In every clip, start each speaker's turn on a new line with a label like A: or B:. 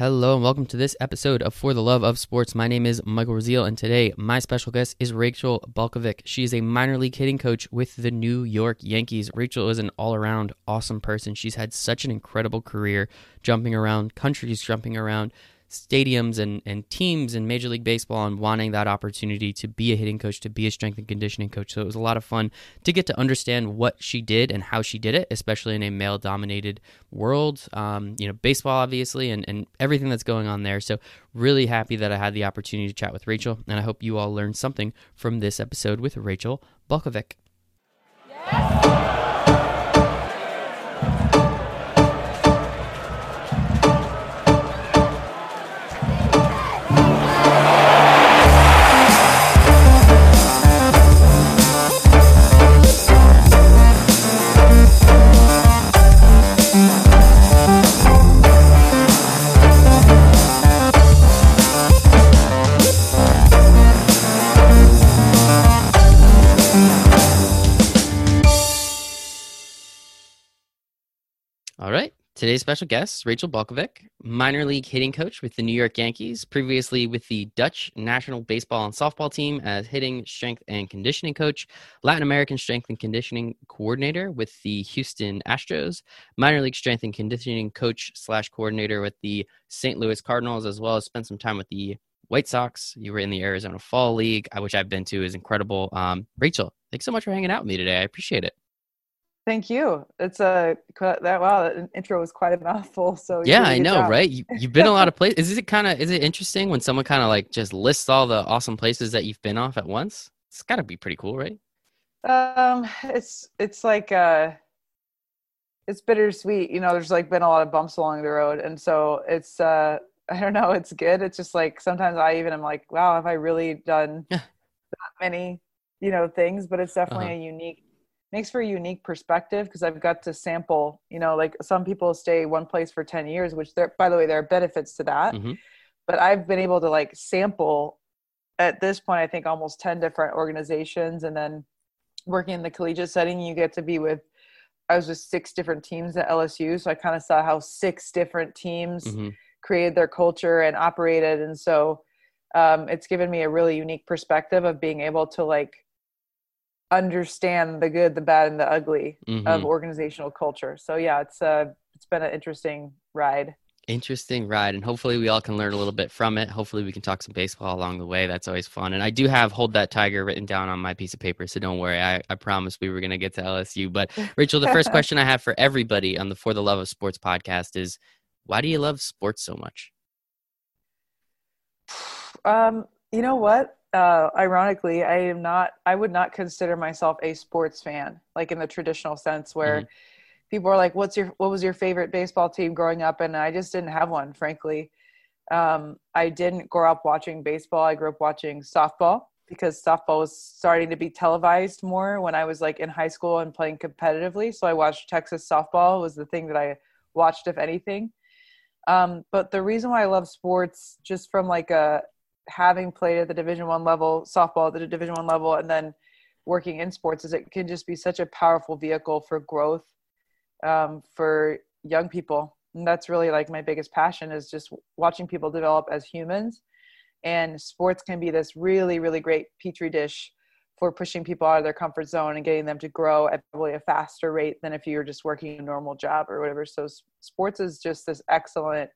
A: Hello and welcome to this episode of For the Love of Sports. My name is Michael Raziel, and today my special guest is Rachel Balkovec. She is a minor league hitting coach with the New York Yankees. Rachel is an all around awesome person. She's had such an incredible career, jumping around countries, jumping around stadiums and, and teams in Major League Baseball and wanting that opportunity to be a hitting coach, to be a strength and conditioning coach. So it was a lot of fun to get to understand what she did and how she did it, especially in a male dominated world. Um, you know, baseball, obviously, and, and everything that's going on there. So really happy that I had the opportunity to chat with Rachel. And I hope you all learned something from this episode with Rachel Balkovec. Yes. Today's special guest, Rachel Balkovec, minor league hitting coach with the New York Yankees, previously with the Dutch national baseball and softball team as hitting, strength, and conditioning coach, Latin American strength and conditioning coordinator with the Houston Astros, minor league strength and conditioning coach slash coordinator with the St. Louis Cardinals, as well as spent some time with the White Sox. You were in the Arizona Fall League, which I've been to, is incredible. Um, Rachel, thanks so much for hanging out with me today. I appreciate it.
B: Thank you. It's a that wow. That intro was quite a mouthful. So
A: yeah, I know, job. right? You, have been a lot of places. Is it kind of is it interesting when someone kind of like just lists all the awesome places that you've been off at once? It's got to be pretty cool, right?
B: Um, it's it's like uh, it's bittersweet. You know, there's like been a lot of bumps along the road, and so it's uh, I don't know. It's good. It's just like sometimes I even am like, wow, have I really done that many, you know, things? But it's definitely uh-huh. a unique makes for a unique perspective because I've got to sample, you know, like some people stay one place for 10 years, which there, by the way, there are benefits to that. Mm-hmm. But I've been able to like sample at this point, I think almost 10 different organizations. And then working in the collegiate setting, you get to be with, I was with six different teams at LSU. So I kind of saw how six different teams mm-hmm. created their culture and operated. And so um, it's given me a really unique perspective of being able to like, understand the good, the bad, and the ugly mm-hmm. of organizational culture. So yeah, it's uh it's been an interesting ride.
A: Interesting ride, and hopefully we all can learn a little bit from it. Hopefully we can talk some baseball along the way. That's always fun. And I do have "Hold That Tiger" written down on my piece of paper, so don't worry. I, I promised we were going to get to LSU. But Rachel, the first question I have for everybody on the For the Love of Sports podcast is, why do you love sports so much?
B: Um, you know what? Uh, ironically, I am not. I would not consider myself a sports fan, like in the traditional sense, where mm-hmm. people are like, "What's your What was your favorite baseball team growing up?" And I just didn't have one, frankly. Um, I didn't grow up watching baseball. I grew up watching softball because softball was starting to be televised more when I was like in high school and playing competitively. So I watched Texas softball was the thing that I watched, if anything. Um, but the reason why I love sports, just from like a having played at the division one level softball at the division one level and then working in sports is it can just be such a powerful vehicle for growth um, for young people. And that's really like my biggest passion is just watching people develop as humans. And sports can be this really really great petri dish for pushing people out of their comfort zone and getting them to grow at probably a faster rate than if you're just working a normal job or whatever. So sports is just this excellent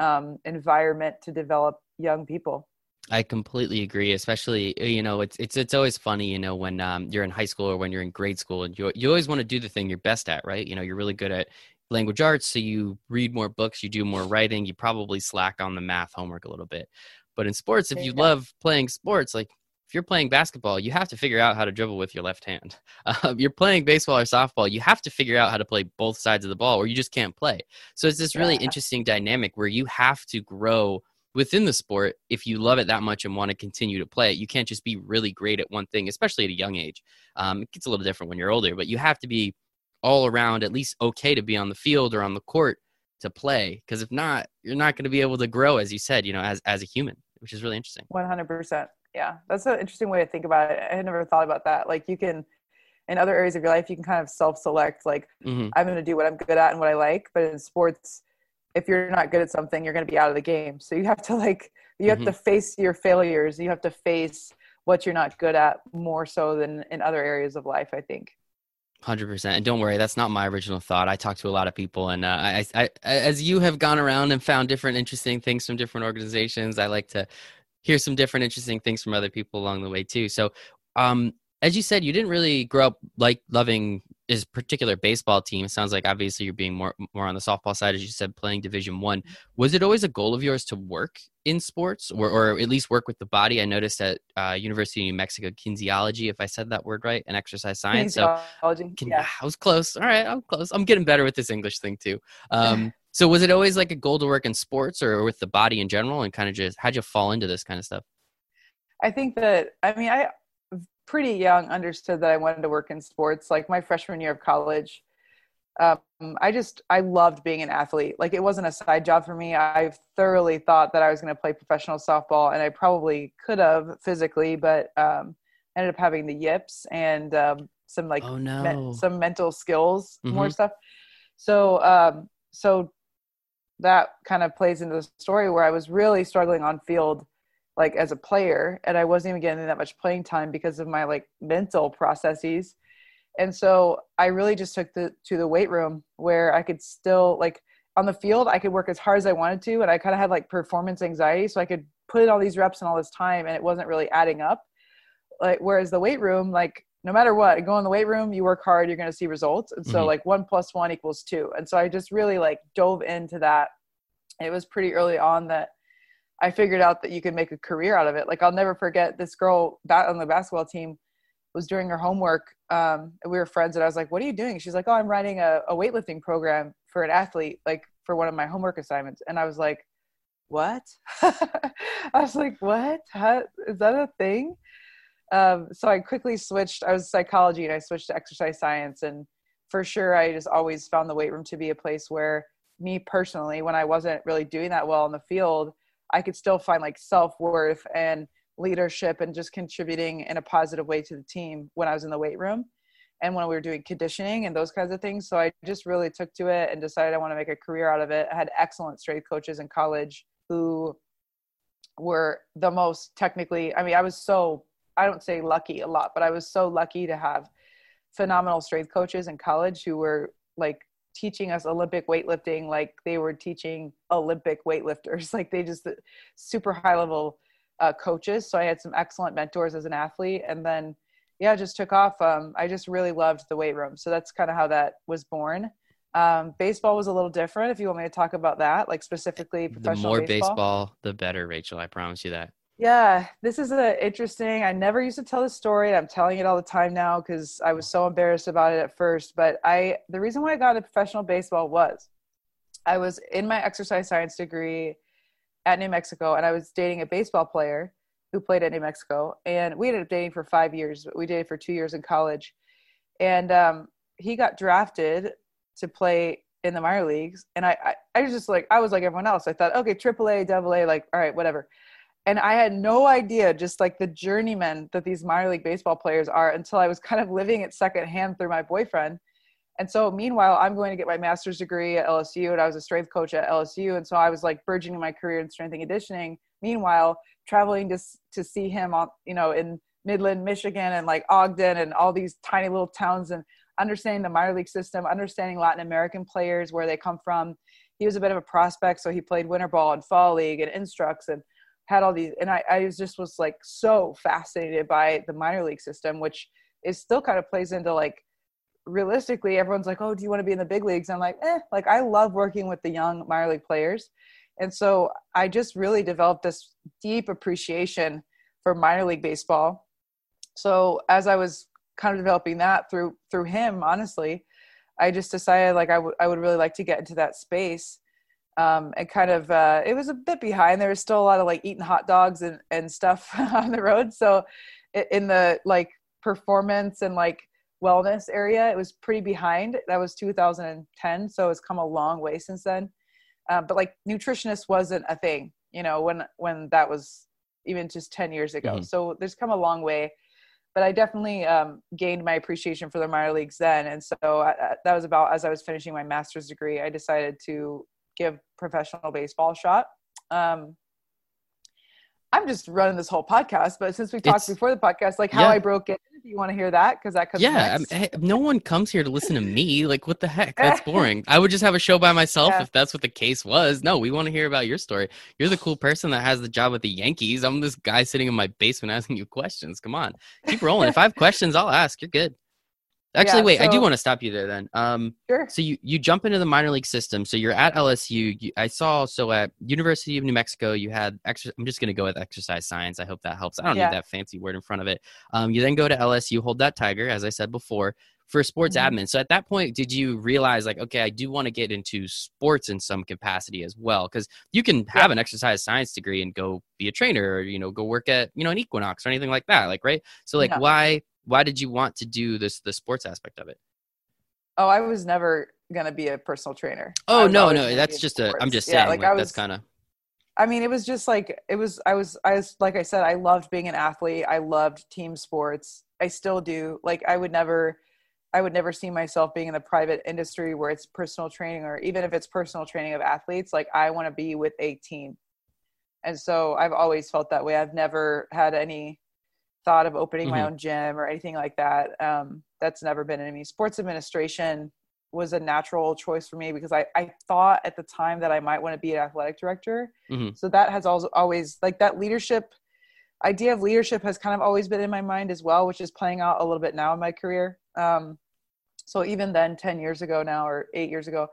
B: um, environment to develop young people
A: I completely agree. Especially, uh, you know, it's it's it's always funny, you know, when um, you're in high school or when you're in grade school, and you you always want to do the thing you're best at, right? You know, you're really good at language arts, so you read more books, you do more writing, you probably slack on the math homework a little bit. But in sports, if you yeah. love playing sports, like if you're playing basketball, you have to figure out how to dribble with your left hand. Uh, you're playing baseball or softball, you have to figure out how to play both sides of the ball, or you just can't play. So it's this really yeah. interesting dynamic where you have to grow within the sport if you love it that much and want to continue to play it you can't just be really great at one thing especially at a young age. Um, it gets a little different when you're older but you have to be all around at least okay to be on the field or on the court to play because if not you're not going to be able to grow as you said you know as, as a human which is really interesting.
B: 100% yeah that's an interesting way to think about it. I had never thought about that. Like you can in other areas of your life you can kind of self-select like mm-hmm. i'm going to do what i'm good at and what i like but in sports if you're not good at something, you're going to be out of the game. So you have to like you have mm-hmm. to face your failures. You have to face what you're not good at more so than in other areas of life. I think.
A: Hundred percent, and don't worry, that's not my original thought. I talked to a lot of people, and uh, I, I, as you have gone around and found different interesting things from different organizations, I like to hear some different interesting things from other people along the way too. So, um, as you said, you didn't really grow up like loving his particular baseball team. Sounds like obviously you're being more more on the softball side, as you said, playing Division One. Was it always a goal of yours to work in sports, or or at least work with the body? I noticed at uh, University of New Mexico kinesiology, if I said that word right, and exercise science. So can, yeah. I was close. All right, I'm close. I'm getting better with this English thing too. Um, so was it always like a goal to work in sports or with the body in general, and kind of just how'd you fall into this kind of stuff?
B: I think that I mean I pretty young understood that I wanted to work in sports. Like my freshman year of college, um, I just I loved being an athlete. Like it wasn't a side job for me. I thoroughly thought that I was going to play professional softball, and I probably could have physically, but um, ended up having the yips and um, some like
A: oh, no.
B: me- some mental skills, mm-hmm. more stuff. So um, so that kind of plays into the story where I was really struggling on field like as a player and i wasn't even getting that much playing time because of my like mental processes. And so i really just took the to the weight room where i could still like on the field i could work as hard as i wanted to and i kind of had like performance anxiety so i could put in all these reps and all this time and it wasn't really adding up. Like whereas the weight room like no matter what go in the weight room you work hard you're going to see results. And so mm-hmm. like one plus one equals two. And so i just really like dove into that. It was pretty early on that I figured out that you could make a career out of it. Like I'll never forget this girl on the basketball team was doing her homework. Um, we were friends, and I was like, "What are you doing?" She's like, "Oh, I'm writing a, a weightlifting program for an athlete, like for one of my homework assignments." And I was like, "What?" I was like, "What? How, is that a thing?" Um, so I quickly switched. I was psychology, and I switched to exercise science. And for sure, I just always found the weight room to be a place where me personally, when I wasn't really doing that well in the field I could still find like self worth and leadership and just contributing in a positive way to the team when I was in the weight room and when we were doing conditioning and those kinds of things. So I just really took to it and decided I want to make a career out of it. I had excellent strength coaches in college who were the most technically, I mean, I was so, I don't say lucky a lot, but I was so lucky to have phenomenal strength coaches in college who were like teaching us Olympic weightlifting like they were teaching Olympic weightlifters. Like they just super high level uh, coaches. So I had some excellent mentors as an athlete, and then yeah, just took off. Um, I just really loved the weight room. So that's kind of how that was born. Um, baseball was a little different. If you want me to talk about that, like specifically professional
A: the more
B: baseball,
A: baseball the better, Rachel. I promise you that.
B: Yeah, this is a interesting. I never used to tell this story. I'm telling it all the time now because I was so embarrassed about it at first. But I, the reason why I got into professional baseball was I was in my exercise science degree at New Mexico, and I was dating a baseball player who played at New Mexico, and we ended up dating for five years. But we dated for two years in college, and um, he got drafted to play in the minor leagues, and I, I, I was just like, I was like everyone else. I thought, okay, AAA, Double A, like, all right, whatever and I had no idea just like the journeymen that these minor league baseball players are until I was kind of living it secondhand through my boyfriend. And so meanwhile, I'm going to get my master's degree at LSU and I was a strength coach at LSU. And so I was like burgeoning my career in strength and conditioning. Meanwhile, traveling to, to see him on, you know, in Midland, Michigan and like Ogden and all these tiny little towns and understanding the minor league system, understanding Latin American players, where they come from. He was a bit of a prospect. So he played winter ball and fall league and instructs and had all these and I, I just was like so fascinated by the minor league system which is still kind of plays into like realistically everyone's like oh do you want to be in the big leagues? And i'm like eh like i love working with the young minor league players. And so i just really developed this deep appreciation for minor league baseball. So as i was kind of developing that through through him honestly i just decided like I, w- I would really like to get into that space um, and kind of uh, it was a bit behind. There was still a lot of like eating hot dogs and, and stuff on the road. So in the like performance and like wellness area, it was pretty behind. That was 2010, so it's come a long way since then. Uh, but like nutritionist wasn't a thing, you know, when when that was even just 10 years ago. Mm-hmm. So there's come a long way. But I definitely um, gained my appreciation for the minor leagues then, and so I, uh, that was about as I was finishing my master's degree. I decided to give professional baseball a shot. Um, I'm just running this whole podcast, but since we talked it's, before the podcast, like how yeah. I broke it, if you want to hear that, because that comes.
A: Yeah, mean, no one comes here to listen to me. Like, what the heck? That's boring. I would just have a show by myself yeah. if that's what the case was. No, we want to hear about your story. You're the cool person that has the job with the Yankees. I'm this guy sitting in my basement asking you questions. Come on, keep rolling. if I have questions, I'll ask. You're good. Actually, yeah, wait. So, I do want to stop you there. Then, um,
B: sure.
A: So you you jump into the minor league system. So you're at LSU. You, I saw so at University of New Mexico you had extra. I'm just gonna go with exercise science. I hope that helps. I don't yeah. need that fancy word in front of it. Um, you then go to LSU, hold that tiger, as I said before, for sports mm-hmm. admin. So at that point, did you realize like, okay, I do want to get into sports in some capacity as well? Because you can have yeah. an exercise science degree and go be a trainer, or you know, go work at you know an Equinox or anything like that. Like, right? So like, why why did you want to do this the sports aspect of it?
B: Oh i was never gonna be a personal trainer.
A: Oh no no that's just a i'm just saying yeah, like, like I was, that's kind of
B: i mean it was just like it was i was i was like i said i loved being an athlete. I loved team sports. I still do. Like i would never i would never see myself being in the private industry where it's personal training or even if it's personal training of athletes like i want to be with a team. And so i've always felt that way. I've never had any thought of opening mm-hmm. my own gym or anything like that. Um, that's never been in me. Sports administration was a natural choice for me because I, I thought at the time that I might want to be an athletic director. Mm-hmm. So that has also always like that leadership idea of leadership has kind of always been in my mind as well, which is playing out a little bit now in my career. Um, so even then, 10 years ago now or eight years ago,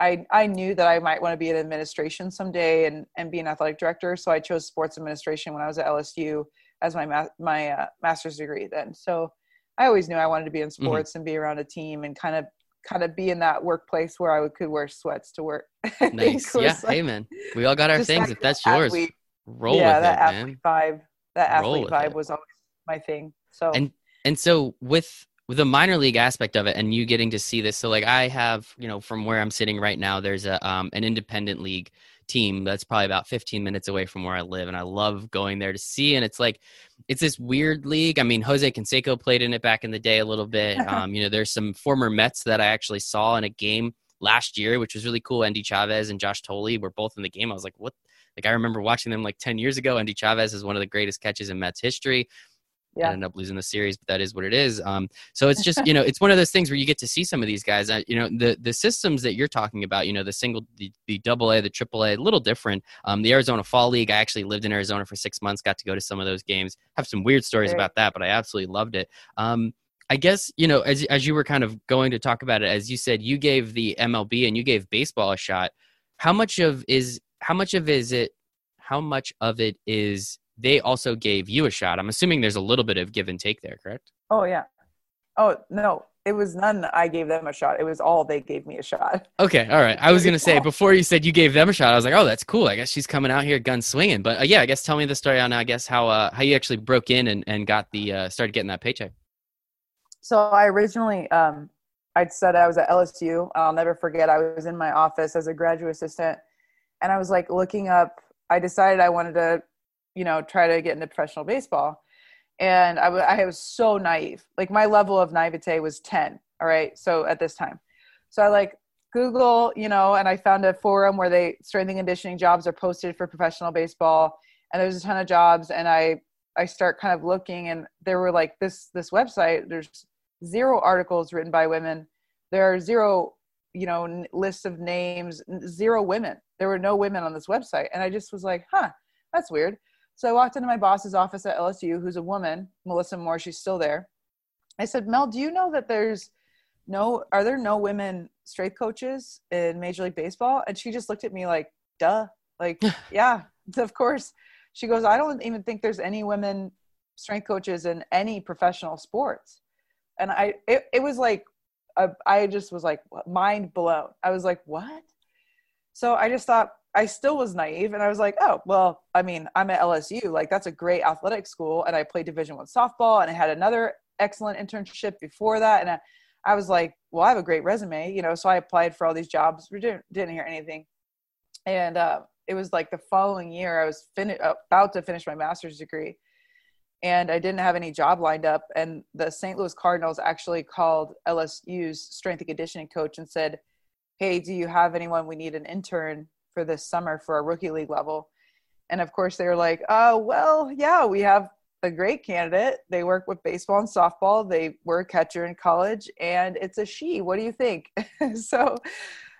B: I, I knew that I might want to be in administration someday and, and be an athletic director. So I chose sports administration when I was at LSU as my ma- my uh, master's degree then. So I always knew I wanted to be in mm-hmm. sports mm-hmm. and be around a team and kind of kind of be in that workplace where I would, could wear sweats to work.
A: nice. Yeah. Like, hey man, we all got our things. If that's yours, athlete, roll yeah, with
B: that
A: it,
B: athlete man. vibe. That athlete vibe it. was always my thing. So
A: and and so with with the minor league aspect of it and you getting to see this so like i have you know from where i'm sitting right now there's a um, an independent league team that's probably about 15 minutes away from where I live. And I love going there to see. And it's like, it's this weird league. I mean, Jose Canseco played in it back in the day a little bit. Um, you know, there's some former Mets that I actually saw in a game last year, which was really cool. Endy Chavez and Josh Thole were both in the game. I was like, what? Like, I remember watching them like 10 years ago. Endy Chavez is one of the greatest catches in Mets history yeah. ended up losing the series, but that is what it is. Um, so it's just you know it's one of those things where you get to see some of these guys. Uh, you know the the systems that you're talking about. You know the single, the, the double A, the triple A, a little different. Um, the Arizona Fall League. I actually lived in Arizona for six months. Got to go to some of those games. Have some weird stories about that, but I absolutely loved it. Um, I guess you know as as you were kind of going to talk about it, as you said, you gave the MLB and you gave baseball a shot. How much of is how much of is it? How much of it is they also gave you a shot. I'm assuming there's a little bit of give and take there, correct?
B: Oh yeah. Oh no, it was none. I gave them a shot. It was all they gave me a shot.
A: Okay, all right. I was gonna say before you said you gave them a shot, I was like, oh, that's cool. I guess she's coming out here gun swinging. But uh, yeah, I guess tell me the story on I guess how uh, how you actually broke in and and got the uh, started getting that paycheck.
B: So I originally um, I'd said I was at LSU. I'll never forget. I was in my office as a graduate assistant, and I was like looking up. I decided I wanted to you know, try to get into professional baseball. And I, w- I was so naive. Like my level of naivete was 10. All right. So at this time. So I like Google, you know, and I found a forum where they strength and conditioning jobs are posted for professional baseball. And there's a ton of jobs. And I, I start kind of looking and there were like this, this website, there's zero articles written by women. There are zero, you know, lists of names, zero women. There were no women on this website. And I just was like, huh, that's weird. So I walked into my boss's office at LSU, who's a woman, Melissa Moore. She's still there. I said, Mel, do you know that there's no, are there no women strength coaches in Major League Baseball? And she just looked at me like, duh. Like, yeah, of course. She goes, I don't even think there's any women strength coaches in any professional sports. And I, it, it was like, uh, I just was like mind blown. I was like, what? So I just thought, I still was naive and I was like, oh, well, I mean, I'm at LSU. Like that's a great athletic school. And I played division one softball and I had another excellent internship before that. And I, I, was like, well, I have a great resume, you know? So I applied for all these jobs. We didn't, didn't hear anything. And uh, it was like the following year I was fin- about to finish my master's degree and I didn't have any job lined up. And the St. Louis Cardinals actually called LSU's strength and conditioning coach and said, hey, do you have anyone? We need an intern for this summer for a rookie league level. And of course, they were like, oh, well, yeah, we have a great candidate. They work with baseball and softball. They were a catcher in college, and it's a she. What do you think? so,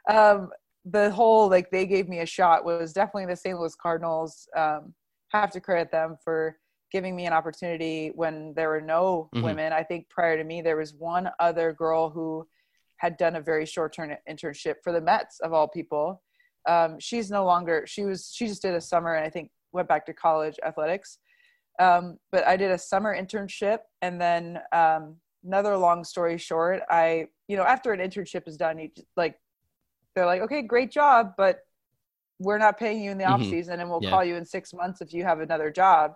B: um, the whole like they gave me a shot was definitely the St. Louis Cardinals. Um, have to credit them for giving me an opportunity when there were no mm-hmm. women. I think prior to me, there was one other girl who had done a very short term internship for the Mets of all people. Um, she's no longer, she was, she just did a summer and I think went back to college athletics. Um, but I did a summer internship and then um, another long story short, I, you know, after an internship is done, you just, like, they're like, okay, great job, but we're not paying you in the mm-hmm. off season and we'll yeah. call you in six months if you have another job.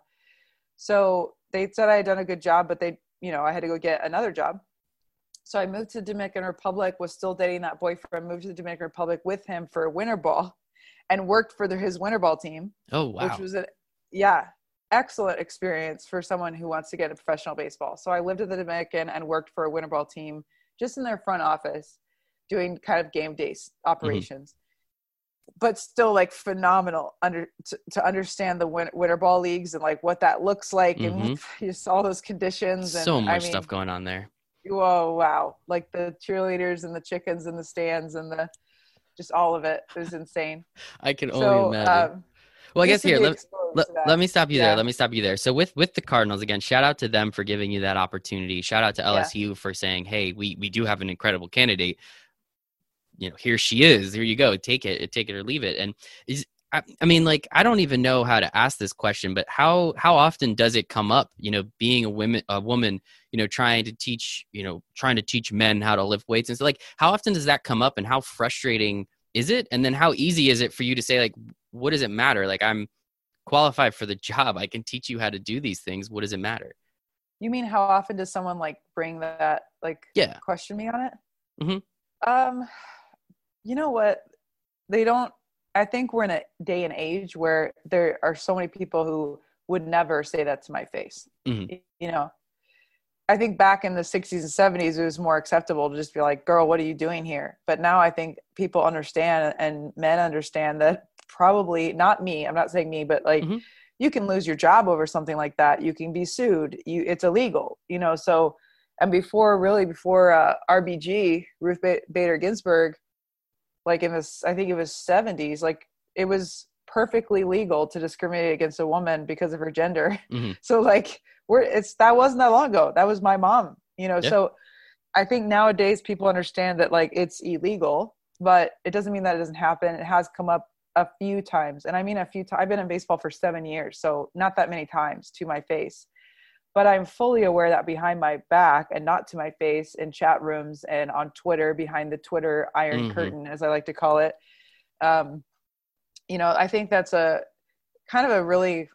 B: So they said I had done a good job, but they, you know, I had to go get another job. So I moved to the Dominican Republic, was still dating that boyfriend, moved to the Dominican Republic with him for a winter ball and worked for the, his winter ball team.
A: Oh, wow.
B: Which was a, yeah, excellent experience for someone who wants to get into professional baseball. So I lived in the Dominican and worked for a winter ball team just in their front office doing kind of game days mm-hmm. operations. Mm-hmm but still like phenomenal under to, to understand the winter, winter, ball leagues and like what that looks like mm-hmm. and just all those conditions and
A: so much I mean, stuff going on there
B: whoa wow. Like the cheerleaders and the chickens and the stands and the just all of it. Was insane.
A: I can only so, imagine. um, well i guess here let, let, let, me stop you yeah. there let me stop you there. So with with the cardinals again shout out to them for giving you that opportunity. Shout out to lsu yeah. for saying hey we we do have an incredible candidate. You know here she is. Here you go. Take it take it or leave it. And is I, I mean like i don't even know how to ask this question but how how often does it come up you know being a woman a woman you know trying to teach you know trying to teach men how to lift weights? And so like how often does that come up and how frustrating is it? And then how easy is it for you to say like what does it matter? Like i'm qualified for the job. I can teach you how to do these things. What does it matter?
B: You mean how often does someone like bring that like
A: yeah.
B: question me on it?
A: Mm-hmm.
B: um you know what? They don't. I think we're in a day and age where there are so many people who would never say that to my face. Mm-hmm. You know, I think back in the 60s and 70s, it was more acceptable to just be like, girl, what are you doing here? But now I think people understand and men understand that probably not me, I'm not saying me, but like mm-hmm. you can lose your job over something like that. You can be sued. You, it's illegal, you know? So, and before really before uh, RBG, Ruth Bader Ginsburg, like in this i think it was 70s like it was perfectly legal to discriminate against a woman because of her gender. Mm-hmm. so like we're it's that wasn't that long ago. That was my mom you know? Yeah. so i think nowadays people understand that like it's illegal but it doesn't mean that it doesn't happen. It has come up a few times. And i mean a few times i've been in baseball for seven years so not that many times to my face but I'm fully aware that behind my back and not to my face in chat rooms and on Twitter behind the Twitter iron mm-hmm. curtain, as I like to call it. Um, you know, I think that's a kind of a really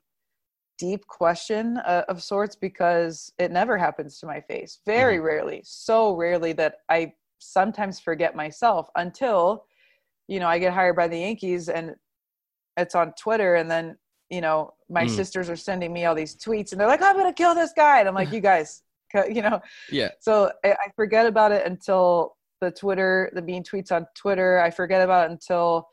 B: deep question uh, of sorts because it never happens to my face. Very mm-hmm. rarely, so rarely that I sometimes forget myself until, you know, I get hired by the Yankees and it's on Twitter and then you know, my mm. sisters are sending me all these tweets and they're like, I'm going to kill this guy. And I'm like, you guys, you know?
A: Yeah.
B: So I, I forget about it until the Twitter, the bean tweets on Twitter. I forget about it until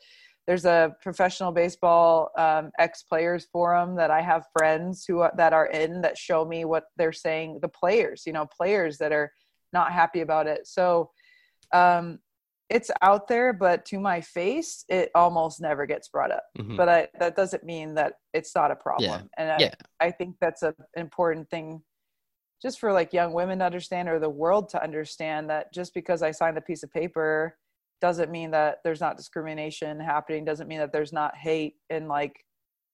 B: there's a professional baseball um, ex players forum that I have friends who that are in that show me what they're saying. The players, you know, players that are not happy about it. So um, it's out there, but to my face, it almost never gets brought up. Mm-hmm. But I, that doesn't mean that it's not a problem. Yeah. And I, yeah. I think that's a, an important thing just for like young women to understand or the world to understand that just because I signed a piece of paper doesn't mean that there's not discrimination happening, doesn't mean that there's not hate and like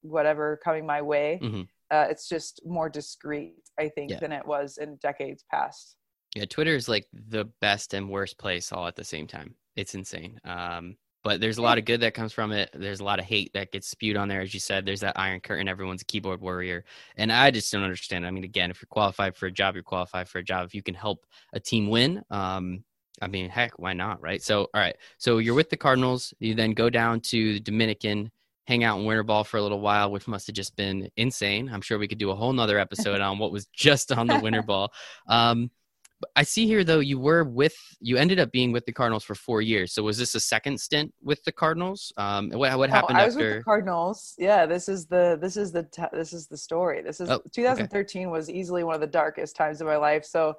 B: whatever coming my way. Mm-hmm. Uh, it's just more discreet, I think, yeah. than it was in decades past.
A: Yeah, Twitter is like the best and worst place all at the same time it's insane. Um, but there's a lot of good that comes from it. There's a lot of hate that gets spewed on there, as you said. There's that iron curtain. Everyone's a keyboard warrior, and I just don't understand. I mean, again, if you're qualified for a job, you're qualified for a job. If you can help a team win, um, I mean, heck, why not, right? So, all right. So you're with the Cardinals. You then go down to the Dominican, hang out in winter ball for a little while, which must have just been insane. I'm sure we could do a whole nother episode on what was just on the winter ball. Um, I see here though you were with you ended up being with the Cardinals for four years. So was this a second stint with the Cardinals? Um, what what happened
B: oh,
A: I
B: was
A: after
B: with the Cardinals? Yeah, this is the this is the t- this is the story. This is
A: Oh,
B: 2013 was easily one of the darkest times of my life. So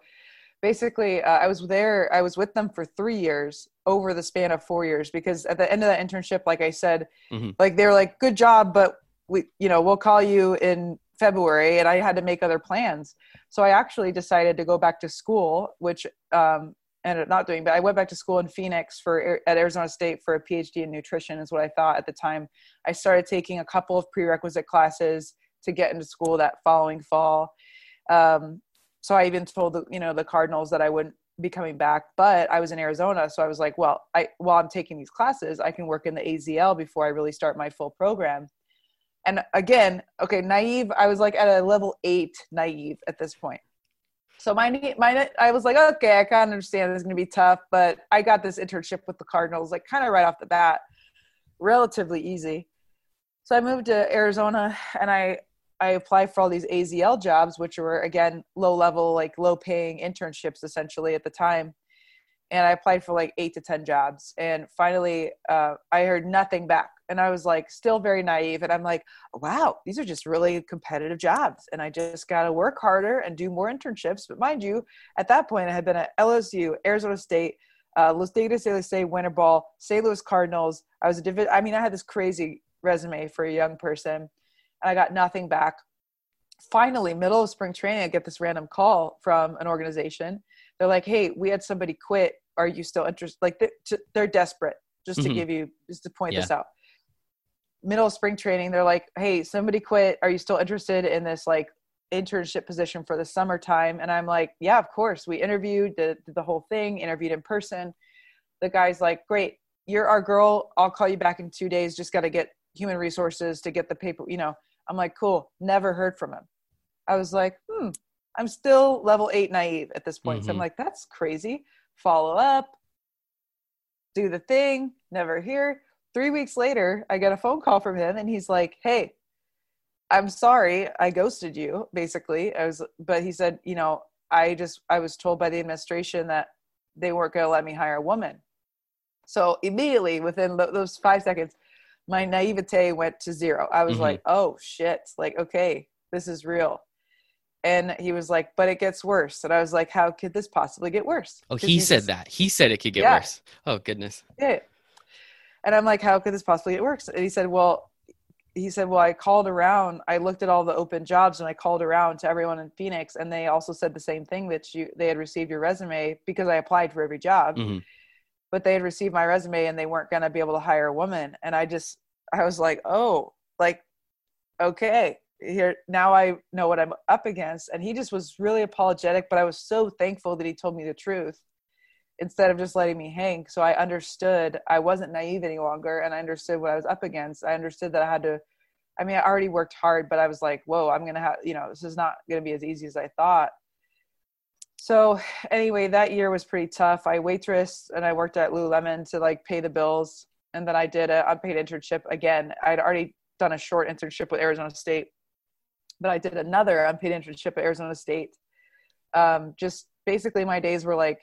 B: basically, uh, I was there. I was with them for three years over the span of four years because at the end of that internship, like I said,
A: Mhm.
B: like they were like, "Good job," but we, you know, we'll call you in February, and I had to make other plans. So I actually decided to go back to school, which um, ended up not doing. But I went back to school in Phoenix for at Arizona State for a PhD in nutrition, is what I thought at the time. I started taking a couple of prerequisite classes to get into school that following fall. Um, so I even told the, you know the Cardinals that I wouldn't be coming back, but I was in Arizona, so I was like, well, I while I'm taking these classes, I can work in the AZL before I really start my full program. And again, okay, naive. I was like at a level eight naive at this point. So my my I was like, okay, I kind of understand this is going to be tough, but I got this internship with the Cardinals like kind of right off the bat, relatively easy. So I moved to Arizona and I I applied for all these AZL jobs, which were again low level, like low paying internships essentially at the time. And I applied for like eight to 10 jobs. And finally, uh, I heard nothing back. And I was like, still very naive. And I'm like, wow, these are just really competitive jobs. And I just got to work harder and do more internships. But mind you, at that point, I had been at LSU, Arizona State, uh, Los Tigres de Licey, Winter Ball, St. Louis Cardinals. I was a divi- I mean, I had this crazy resume for a young person, and I got nothing back. Finally, middle of spring training, I get this random call from an organization. They're like, "Hey, we had somebody quit. Are you still interested?" Like they're, they're desperate. Just to
A: Mhm.
B: give you, just to point
A: Yeah.
B: this out. Middle of spring training, they're like, "Hey, somebody quit. Are you still interested in this like internship position for the summertime?" And I'm like, "Yeah, of course." We interviewed, did, did the whole thing, interviewed in person. The guy's like, "Great, you're our girl. I'll call you back in two days. Just got to get human resources to get the paper. You know." I'm like, "Cool." Never heard from him. I was like, "Hmm." I'm still level eight naive at this point. So I'm
A: Mhm.
B: like, "That's crazy." Follow up, do the thing. Never hear. Three weeks later, I get a phone call from him, and he's like, "Hey." I'm sorry, I ghosted you, basically. I was, but he said, you know, I just, I was told by the administration that they weren't going to let me hire a woman. So immediately within those five seconds, my naivete went to zero. I was
A: Mhm.
B: like, oh shit, like, okay, this is real. And he was like, but it gets worse. And I was like, how could this possibly get worse?
A: Oh, he said
B: just-
A: that. He said it could get
B: Yeah.
A: worse. Oh goodness.
B: yeah. And I'm like, how could this possibly get worse? And he said, well, he said, well, I called around. I looked at all the open jobs and I called around to everyone in Phoenix, and they also said the same thing that you they had received your resume because I applied for every job,
A: Mhm.
B: but they had received my resume and they weren't going to be able to hire a woman. And I just, I was like, oh, like, okay, here now I know what I'm up against. And he just was really apologetic, but I was so thankful that he told me the truth instead of just letting me hang. So I understood I wasn't naive any longer and I understood what I was up against. I understood that I had to, I mean, I already worked hard, but I was like, whoa, I'm going to have, you know, this is not going to be as easy as I thought. So anyway, that year was pretty tough. I waitress and I worked at Lululemon to like pay the bills. And then I did a unpaid internship again. I'd already done a short internship with Arizona State, but I did another unpaid internship at Arizona State. Um, just basically my days were like,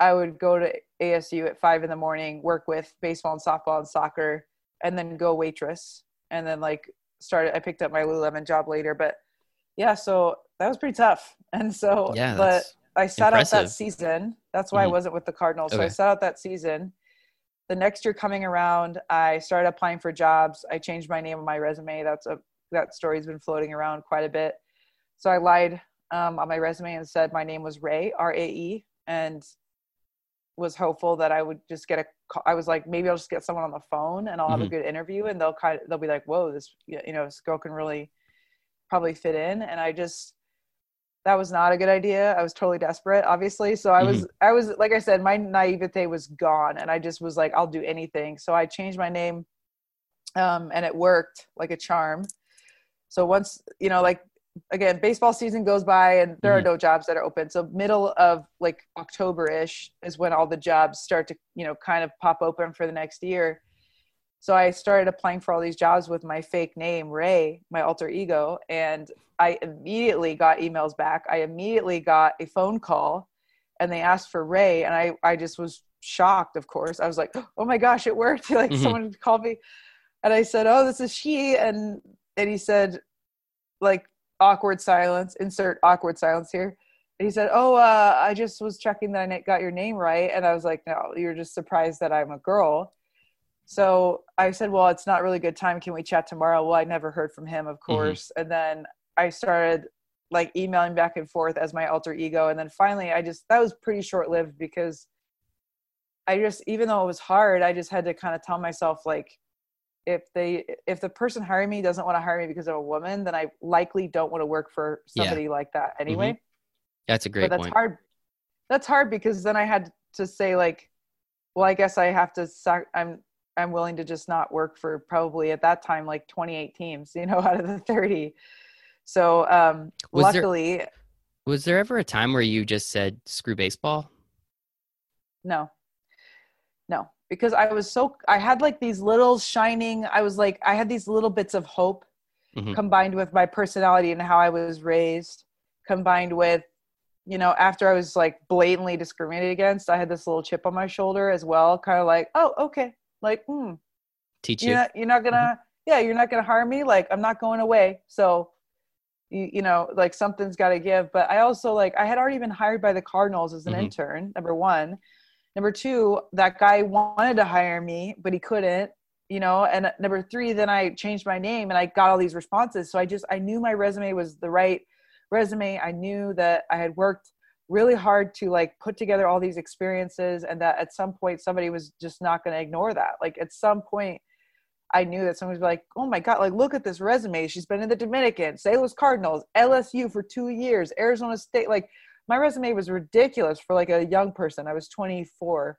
B: I would go to ASU at five in the morning, work with baseball and softball and soccer, and then go waitress. And then like started, I picked up my Lululemon job later, but yeah, so that was pretty tough. And so,
A: Yeah.
B: but I sat out that season. That's why I
A: Mhm.
B: wasn't with the Cardinals. So I sat out that season. The next year coming around, I started applying for jobs. I changed my name on my resume. That's a that story's been floating around quite a bit. So I lied um, on my resume and said my name was Ray R A E and was hopeful that I would just get a. ca- I was like, maybe I'll just get someone on the phone and I'll have a
A: Mhm.
B: good interview and they'll kind of they'll be like, whoa, this you know this girl can really probably fit in. And I just that was not a good idea. I was totally desperate, obviously. So I was I was like I said, my naivete was gone and I just was like, I'll do anything. So I changed my name um, and it worked like a charm. So once, you know, like again, baseball season goes by and there are
A: Mhm.
B: no jobs that are open. So middle of like October ish is when all the jobs start to, you know, kind of pop open for the next year. So I started applying for all these jobs with my fake name, Ray, my alter ego, and I immediately got emails back. I immediately got a phone call and they asked for Ray, and I I just was shocked. Of course, I was like, oh my gosh, it worked! like mm-hmm. someone called me, and I said, oh, this is she, and and he said, like awkward silence. Insert awkward silence here. And he said, oh, uh, I just was checking that I got your name right, and I was like, no, you're just surprised that I'm a girl. So I said, well, it's not really good time. Can we chat tomorrow? Well, I never heard from him, of mm-hmm. course. Mm-hmm. And then I started like emailing back and forth as my alter ego and then finally i just that was pretty short lived because i just even though it was hard i just had to kind of tell myself like if they if the person hiring me doesn't want to hire me because i'm a woman then i likely don't want to work for somebody yeah. like that anyway mm-hmm.
A: that's a great
B: but that's
A: point.
B: hard that's hard because then i had to say like well i guess i have to i'm i'm willing to just not work for probably at that time like 28 teams you know out of the 30 so um, was luckily,
A: there, was there ever a time where you just said screw baseball?
B: No, because I was so I had like these little shining. I was like I had these little bits of hope mm-hmm. combined with my personality and how I was raised, combined with you know after I was like blatantly discriminated against, I had this little chip on my shoulder as well, kind of like oh okay, like hmm,
A: teach you.
B: You're not, you're not gonna mm-hmm. yeah, you're not gonna harm me. Like I'm not going away. So you, you know like something's got to give but i also like i had already been hired by the cardinals as an mm-hmm. intern number one number two that guy wanted to hire me but he couldn't you know and number three then i changed my name and i got all these responses so i just i knew my resume was the right resume i knew that i had worked really hard to like put together all these experiences and that at some point somebody was just not going to ignore that like at some point I knew that someone was like, "Oh my god, like look at this resume. She's been in the Dominican, St. Louis Cardinals, LSU for 2 years, Arizona State. Like my resume was ridiculous for like a young person. I was 24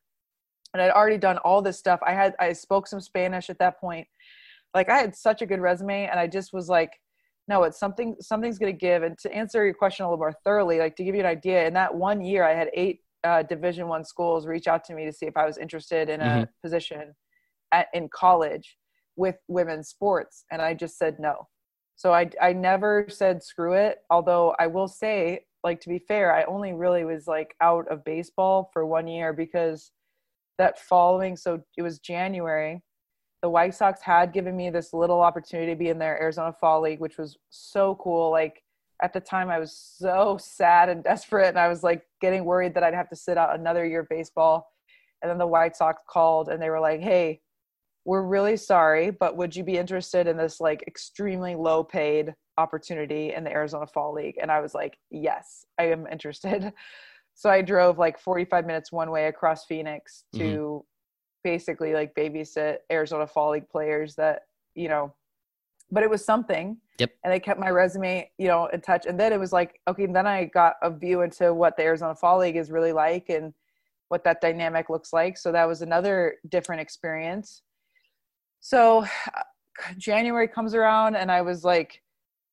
B: and I'd already done all this stuff. I had I spoke some Spanish at that point. Like I had such a good resume and I just was like, no, it's something something's going to give and to answer your question a little more thoroughly, like to give you an idea, in that one year I had 8 uh, division 1 schools reach out to me to see if I was interested in a mm-hmm. position at, in college with women's sports and i just said no so i i never said screw it although i will say like to be fair i only really was like out of baseball for one year because that following so it was january the white sox had given me this little opportunity to be in their arizona fall league which was so cool. Like at the time i was so sad and desperate and i was like getting worried that i'd have to sit out another year of baseball. And then the white sox called and they were like hey we're really sorry, but would you be interested in this like extremely low paid opportunity in the Arizona Fall League? And I was like, yes, I am interested. So I drove like 45 minutes one way across Phoenix to mm-hmm. basically like babysit Arizona Fall League players that, you know, but it was something.
A: Yep.
B: And I kept my resume, you know, in touch. And then it was like, okay, then I got a view into what the Arizona Fall League is really like and what that dynamic looks like. So that was another different experience so January comes around and I was like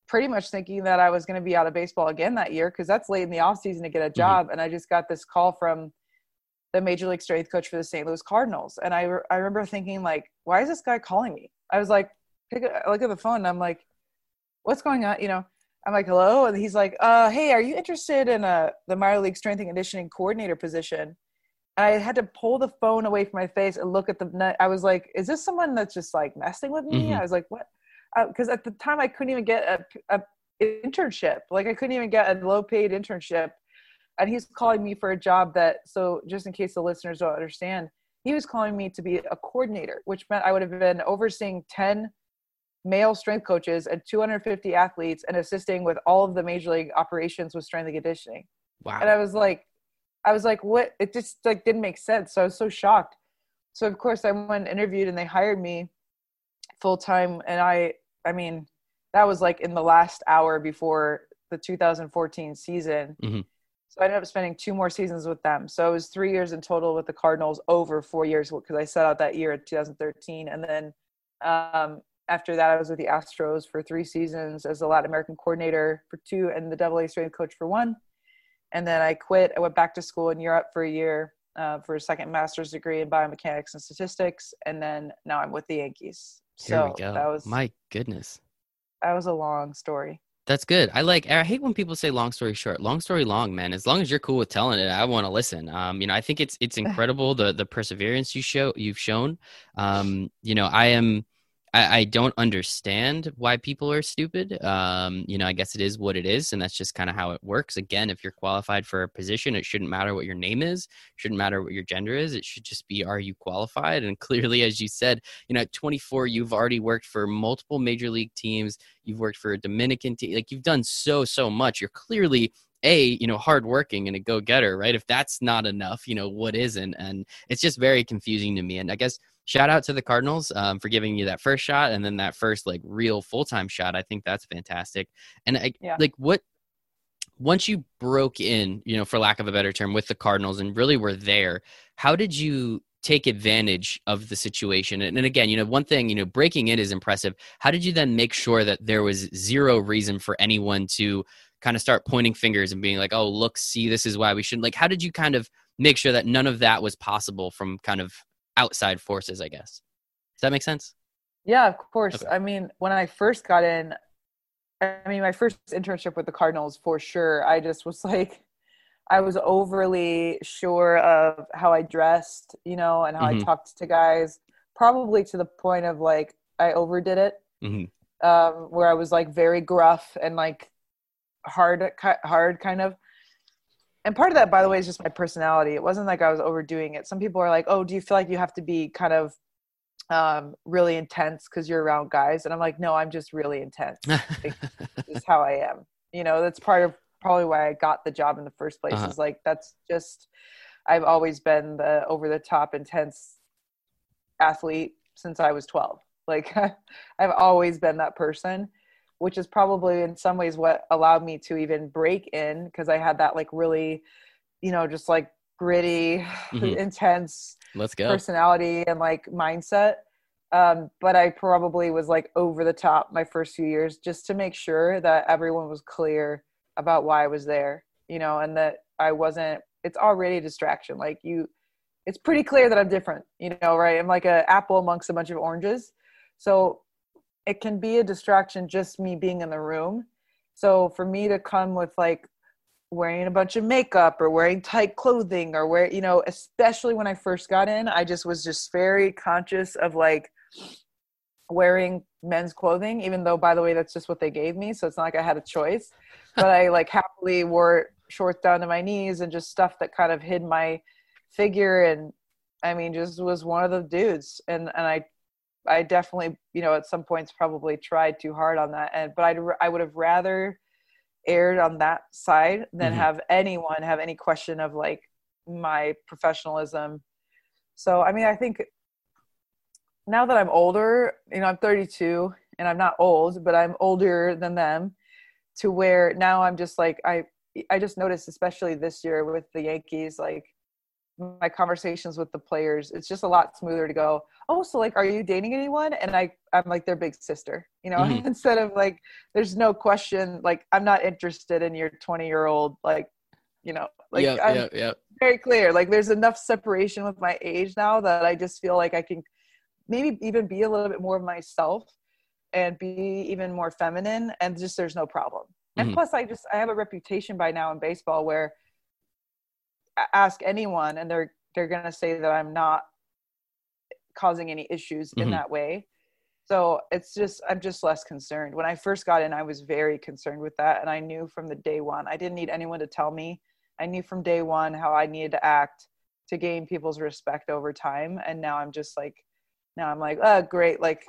B: pretty much thinking that I was going to be out of baseball again that year because that's late in the off season to get a mm-hmm. job. Mm-hmm. And I just got this call from the major league strength coach for the St. Louis Cardinals. And I, re- I remember thinking like, why is this guy calling me? I was like, pick a, look at the phone and I'm like, what's going on? You know, I'm like, hello. And he's like, uh, Hey, are you interested in a, uh, the minor league strength and conditioning coordinator position? I had to pull the phone away from my face and look at the net. I was like, is this someone that's just like messing with me? Mm-hmm. I was like, what? Because uh, at the time I couldn't even get a, a internship. Like I couldn't even get a low paid internship. And he's calling me for a job that, so just in case the listeners don't understand, he was calling me to be a coordinator, which meant I would have been overseeing 10 male strength coaches and 250 athletes and assisting with all of the major league operations with strength and conditioning. Wow. And I was like, I was like, what? It just like didn't make sense. So I was so shocked. So of course I went and interviewed and they hired me full time. And I, I mean, that was like in the last hour before the 2014 season. Mm-hmm. So I ended up spending two more seasons with them. So it was three years in total with the Cardinals over four years because I set out that year in 2013. And then um, after that, I was with the Astros for three seasons as a Latin American coordinator for two and the double A strength coach for one and then I quit. I went back to school in Europe for a year uh, for a second master's degree in biomechanics and statistics, and then now I'm with the Yankees.
A: Here so we go. That was my goodness.
B: That was a long story.
A: That's good. I like. I hate when people say "long story short." Long story long, man. As long as you're cool with telling it, I want to listen. Um, you know, I think it's it's incredible the the perseverance you show you've shown. Um, you know, I am I, I don't understand why people are stupid. Um, you know, I guess it is what it is, and that's just kind of how it works. Again, if you're qualified for a position, it shouldn't matter what your name is, shouldn't matter what your gender is. It should just be are you qualified? And clearly, as you said, you know, at 24, you've already worked for multiple major league teams. You've worked for a Dominican team. Like you've done so so much. You're clearly a you know hardworking and a go-getter right if that's not enough you know what isn't and it's just very confusing to me and i guess shout out to the Cardinals um, for giving you that first shot and then that first like real full time shot. I think that's fantastic. And I, yeah. like what once you broke in, you know, for lack of a better term, with the Cardinals and really were there, how did you take advantage of the situation? And, and again, you know, one thing, you know, breaking in is impressive. How did you then make sure that there was zero reason for anyone to kind of start pointing fingers and being like, oh, look, see, this is why we shouldn't? Like, how did you kind of make sure that none of that was possible from kind of outside forces, I guess. Does that make sense?
B: Yeah, of course. Okay. I mean, when I first got in, I mean, my first internship with the Cardinals, for sure, I just was like, I was overly sure of how I dressed, you know, and how mm-hmm. I talked to guys, probably to the point of like I overdid it, mm-hmm. um, where I was like very gruff and like hard, hard kind of and part of that by the way is just my personality. It wasn't like i was overdoing it. Some people are like oh do you feel like you have to be kind of um, really intense because you're around guys? And i'm like no i'm just really intense. Is how i am. You know that's part of probably why i got the job in the first place uh-huh. is like that's just i've always been the over the top intense athlete since i was 12 like i've always been that person which is probably in some ways what allowed me to even break in because I had that like really, you know, just like gritty, mm-hmm. intense
A: let's go
B: personality and like mindset. Um, but I probably was like over the top my first few years just to make sure that everyone was clear about why I was there, you know, and that I wasn't. It's already a distraction. Like you, it's pretty clear that I'm different, you know, right? I'm like an apple amongst a bunch of oranges. So it can be a distraction just me being in the room. So for me to come with like wearing a bunch of makeup or wearing tight clothing or wear, you know, especially when I first got in, I just was just very conscious of like wearing men's clothing, even though by the way, that's just what they gave me. So it's not like I had a choice, but I like happily wore shorts down to my knees and just stuff that kind of hid my figure. And I mean, just was one of the dudes. And, and I I definitely, you know, at some points probably tried too hard on that end, but I'd, I would have rather aired on that side than mm-hmm. have anyone have any question of like my professionalism. So, I mean, I think now that I'm older, you know, I'm 32 and I'm not old, but I'm older than them to where now I'm just like, I, I just noticed, especially this year with the Yankees, like my conversations with the players it's just a lot smoother to go oh so like are you dating anyone and i i'm like their big sister you know mm-hmm. instead of like there's no question like i'm not interested in your 20 year old like you know like
A: yeah,
B: I'm
A: yeah, yeah.
B: very clear like there's enough separation with my age now that i just feel like i can maybe even be a little bit more of myself and be even more feminine and just there's no problem and mm-hmm. plus i just i have a reputation by now in baseball where ask anyone and they're they're going to say that I'm not causing any issues mm-hmm. in that way. So it's just I'm just less concerned. When I first got in, I was very concerned with that and I knew from the day one. I didn't need anyone to tell me. I knew from day one how I needed to act to gain people's respect over time and now I'm just like now I'm like, "Oh, great. Like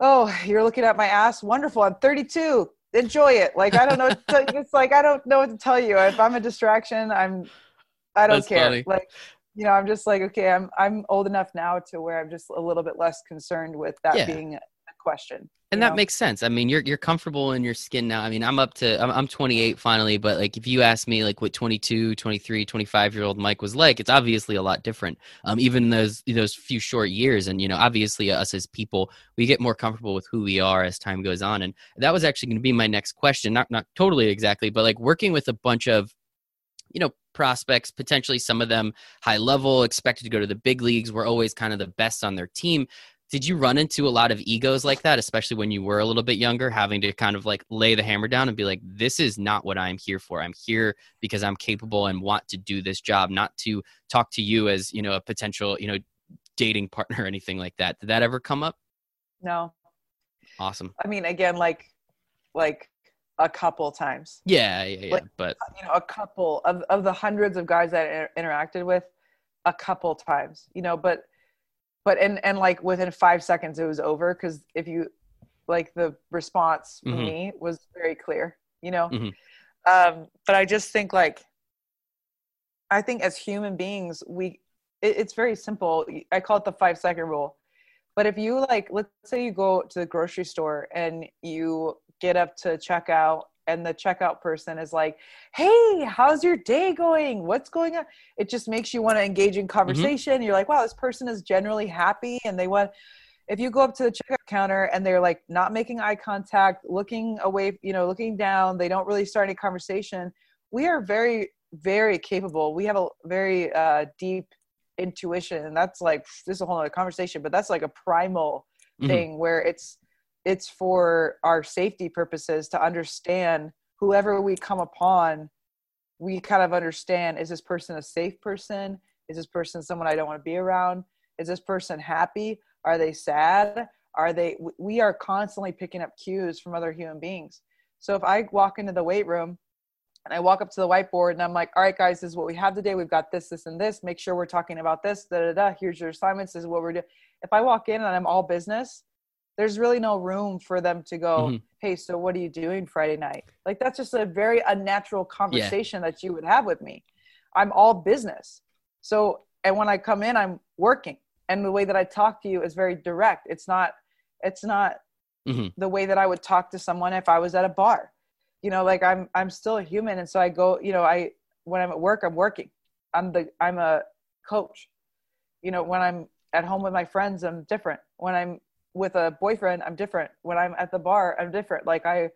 B: oh, you're looking at my ass. Wonderful. I'm 32 enjoy it. Like I don't know. it's like I don't know what to tell you. If I'm a distraction, I'm I don't That's care. Funny. Like you know, I'm just like okay, I'm I'm old enough now to where I'm just a little bit less concerned with that yeah. being a question.
A: And that know? makes sense. I mean, you're you're comfortable in your skin now. I mean, I'm up to I'm, I'm 28 finally, but like if you ask me like what 22, 23, 25 year old Mike was like, it's obviously a lot different. Um, even those those few short years, and you know, obviously us as people, we get more comfortable with who we are as time goes on. And that was actually going to be my next question. Not not totally exactly, but like working with a bunch of you know prospects potentially some of them high level expected to go to the big leagues were always kind of the best on their team did you run into a lot of egos like that, especially when you were a little bit younger, having to kind of like lay the hammer down and be like, this is not what I'm here for. I'm here because I'm capable and want to do this job, not to talk to you as, you know, a potential, you know, dating partner or anything like that. Did that ever come up?
B: No.
A: Awesome.
B: I mean, again, like, like a couple times.
A: Yeah, yeah, yeah.
B: Like,
A: but
B: you know, a couple of of the hundreds of guys that I inter- interacted with, a couple times. You know, but but and and like within five seconds it was over because if you like the response from
A: Mhm.
B: me was very clear. You know,
A: Mhm.
B: um, but I just think like I think as human beings we it, it's very simple. I call it the five second rule. But if you like, let's say you go to the grocery store and you get up to checkout, and the checkout person is like, "Hey, how's your day going? What's going on?" It just makes you want to engage in conversation. You're like, "Wow, this person is generally happy," and they want. If you go up to the checkout counter and they're like not making eye contact, looking away, you know, looking down, they don't really start any conversation. We are very, very capable. We have a very uh, deep intuition and that's like this is a whole other conversation but that's like a primal
A: Mhm.
B: thing where it's it's for our safety purposes to understand whoever we come upon we kind of understand is this person a safe person is this person someone i don't want to be around is this person happy are they sad are they we are constantly picking up cues from other human beings so if i walk into the weight room and I walk up to the whiteboard and I'm like, all right, guys, this is what we have today. We've got this, this, and this. Make sure we're talking about this. Da da da. Here's your assignments. This is what we're doing. If I walk in and I'm all business, there's really no room for them to go,
A: Mhm.
B: hey, so what are you doing Friday night? Like that's just a very unnatural conversation that you would have with me. I'm all business. So and when I come in, I'm working. And the way that I talk to you is very direct. It's not, it's not
A: Mhm.
B: the way that I would talk to someone if I was at a bar you know like i'm i'm still a human and so i go you know i when i'm at work i'm working i'm the i'm a coach you know when i'm at home with my friends i'm different when i'm with a boyfriend i'm different. When i'm at the bar i'm different. Like i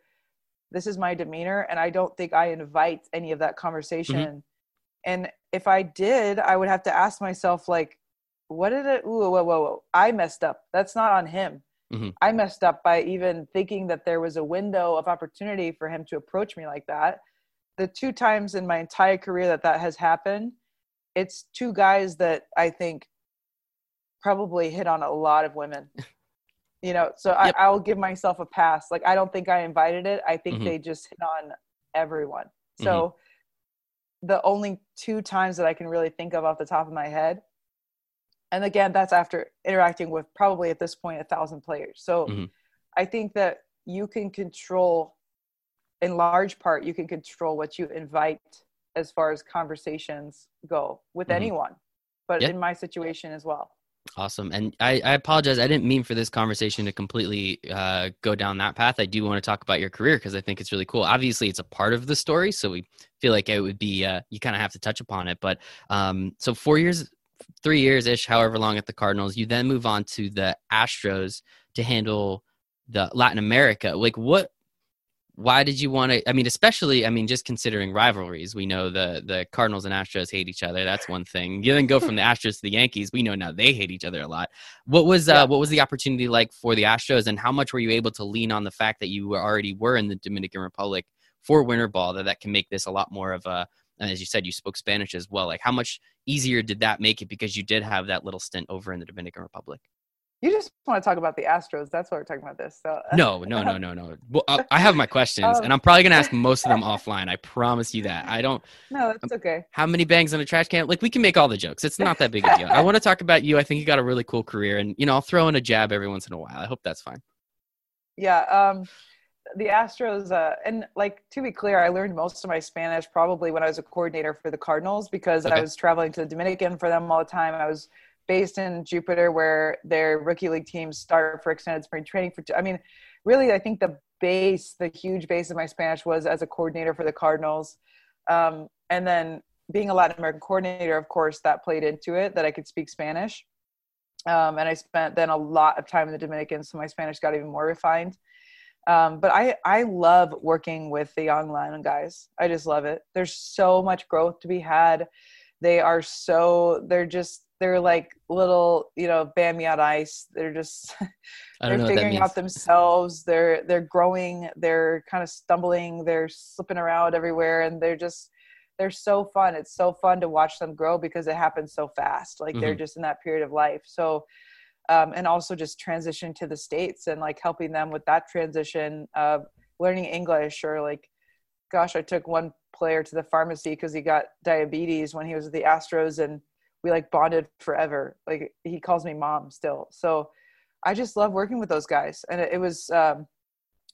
B: this is my demeanor and i don't think i invite any of that conversation. And if i did i would have to ask myself like what did it ooh, whoa whoa whoa i messed up. That's not on him.
A: Mhm.
B: i messed up by even thinking that there was a window of opportunity for him to approach me like that. The two times in my entire career that that has happened it's two guys that i think probably hit on a lot of women you know so
A: Yep.
B: I, i'll give myself a pass like i don't think i invited it i think
A: Mhm.
B: they just hit on everyone so the only two times that i can really think of off the top of my head and again that's after interacting with probably at this point a thousand players so
A: Mhm.
B: i think that you can control in large part you can control what you invite as far as conversations go with
A: Mhm.
B: anyone but
A: Yeah.
B: in my situation as well
A: Awesome. And I, I apologize. I didn't mean for this conversation to completely uh, go down that path. I do want to talk about your career because I think it's really cool. Obviously, it's a part of the story. So we feel like it would be, uh, you kind of have to touch upon it. But um, so four years, three years ish, however long at the Cardinals, you then move on to the Astros to handle the Latin America. Like, what? Why did you want to? I mean, especially, I mean, just considering rivalries, we know the the Cardinals and Astros hate each other. That's one thing. You then go from the Astros to the Yankees. We know now they hate each other a lot. What was uh, what was the opportunity like for the Astros, and how much were you able to lean on the fact that you were already were in the Dominican Republic for winter ball that that can make this a lot more of a and as you said you spoke Spanish as well. Like how much easier did that make it because you did have that little stint over in the Dominican Republic?
B: You just want to talk about the astros that's why we're talking about this so
A: No, no, no, no, no. Well, I, I have my questions,
B: Um,
A: and I'm probably gonna ask most of them offline. I promise you that. I don't.
B: no that's okay
A: How many bangs on a trash can? Like we can make all the jokes. It's not that big a deal. I want to talk about you. I think you got a really cool career, and you know I'll throw in a jab every once in a while. I hope that's fine.
B: yeah um the astros uh and like to be clear i learned most of my spanish probably when i was a coordinator for the cardinals because
A: Okay.
B: i was traveling to the dominican for them all the time i was based in jupiter where their rookie league teams start for extended spring training for i mean really i think the base the huge base of my spanish was as a coordinator for the cardinals um, and then being a latin american coordinator of course that played into it that i could speak spanish um, and i spent then a lot of time in the dominican so my spanish got even more refined um, but I, I love working with the young Lion guys. I just love it. There's so much growth to be had. They are so, they're just, they're like little you know Bambi on ice. They're just they're figuring out themselves. They're they're growing. They're kind of stumbling. They're slipping around everywhere and they're just they're so fun. It's so fun to watch them grow because it happens so fast. Like mm-hmm. they're just in that period of life. So um, and also just transition to the states and like helping them with that transition of learning english or like gosh i took one player to the pharmacy because he got diabetes when he was at the astros and we like bonded forever. Like he calls me mom still. So I just love working with those guys. And it, it was um,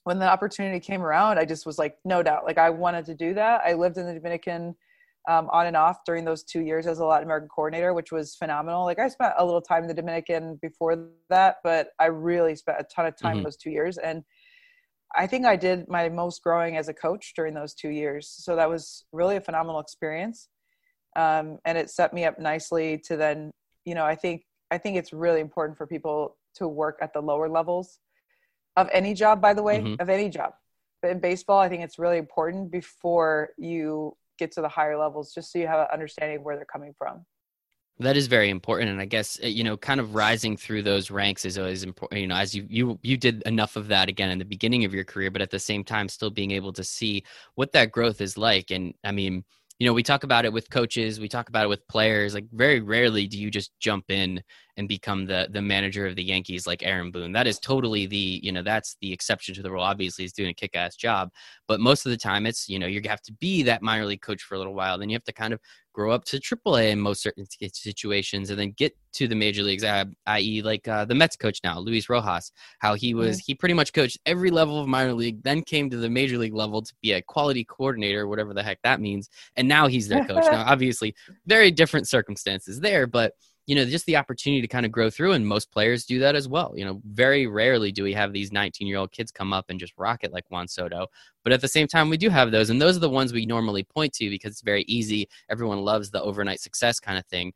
B: when the opportunity came around, I just was like, no doubt, like I wanted to do that. I lived in the Dominican um, on and off during those two years as a Latin American coordinator, which was phenomenal. Like I spent a little time in the Dominican before that, but I really spent a ton of time mm-hmm. those two years. And I think I did my most growing as a coach during those two years. So that was really a phenomenal experience um, and it set me up nicely to then you know i think i think it's really important for people to work at the lower levels of any job by the way mm-hmm. of any job. But in baseball i think it's really important before you get to the higher levels just so you have an understanding of where they're coming from.
A: That is very important and i guess uh, you know kind of rising through those ranks is always important you know as you you you did enough of that again in the beginning of your career but at the same time still being able to see what that growth is like. And i mean you know, we talk about it with coaches, we talk about it with players. Like very rarely do you just jump in and become the the manager of the Yankees like Aaron Boone. That is totally the, you know, that's the exception to the rule. Obviously, he's doing a kick-ass job, but most of the time it's, you know, you have to be that minor league coach for a little while. Then you have to kind of grow up to AAA in most certain situations, and then get to the major leagues. I.e., like uh, the Mets coach now, Luis Rojas, how he was, mm-hmm. he pretty much coached every level of minor league, then came to the major league level to be a quality coordinator, whatever the heck that means, and now he's their coach. now, obviously, very different circumstances there, but you know, just the opportunity to kind of grow through. And most players do that as well. You know, very rarely do we have these 19 year old kids come up and just rock it like Juan Soto. But at the same time, we do have those. And those are the ones we normally point to because it's very easy. Everyone loves the overnight success kind of thing.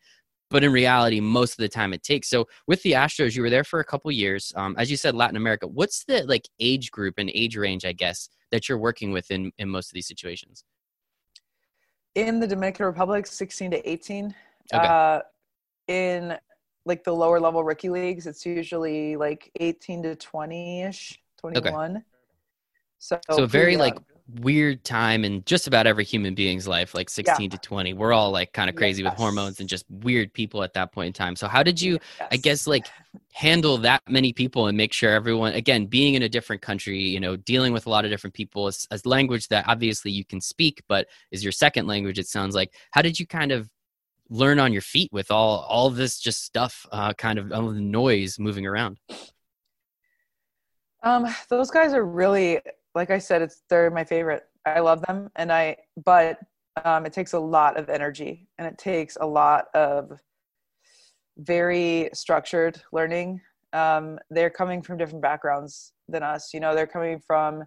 A: But in reality, most of the time it takes. So with the Astros, you were there for a couple years. Um, as you said, Latin America. What's the like age group and age range, I guess, that you're working with in, in most of these situations?
B: In the Dominican Republic, 16 to 18. Okay. Uh, in like the lower level rookie leagues, it's usually like 18 to 20 ish, 21. Okay.
A: So, so very like weird time in just about every human being's life, like 16 yeah. to 20. We're all like kind of crazy yes. with hormones and just weird people at that point in time. So how did you, yes. I guess, like handle that many people and make sure everyone, again, being in a different country, you know, dealing with a lot of different people as, as language that obviously you can speak, but is your second language, it sounds like. How did you kind of learn on your feet with all all this just stuff uh, kind of all the noise moving around?
B: Um those guys are really like i said it's they're my favorite. I love them and i but um it takes a lot of energy and it takes a lot of very structured learning. Um they're coming from different backgrounds than us you know they're coming from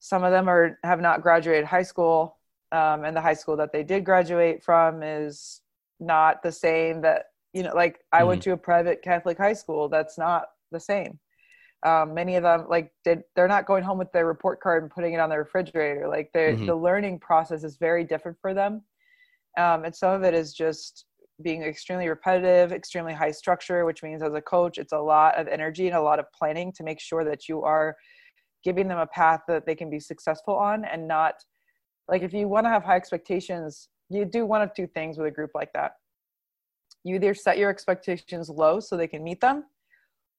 B: some of them are have not graduated high school um, and the high school that they did graduate from is not the same that you know like i mm-hmm. went to a private catholic high school that's not the same um, many of them like did they're not going home with their report card and putting it on the refrigerator like mm-hmm. the learning process is very different for them um, and some of it is just being extremely repetitive extremely high structure which means as a coach it's a lot of energy and a lot of planning to make sure that you are giving them a path that they can be successful on and not like if you want to have high expectations you do one of two things with a group like that you either set your expectations low so they can meet them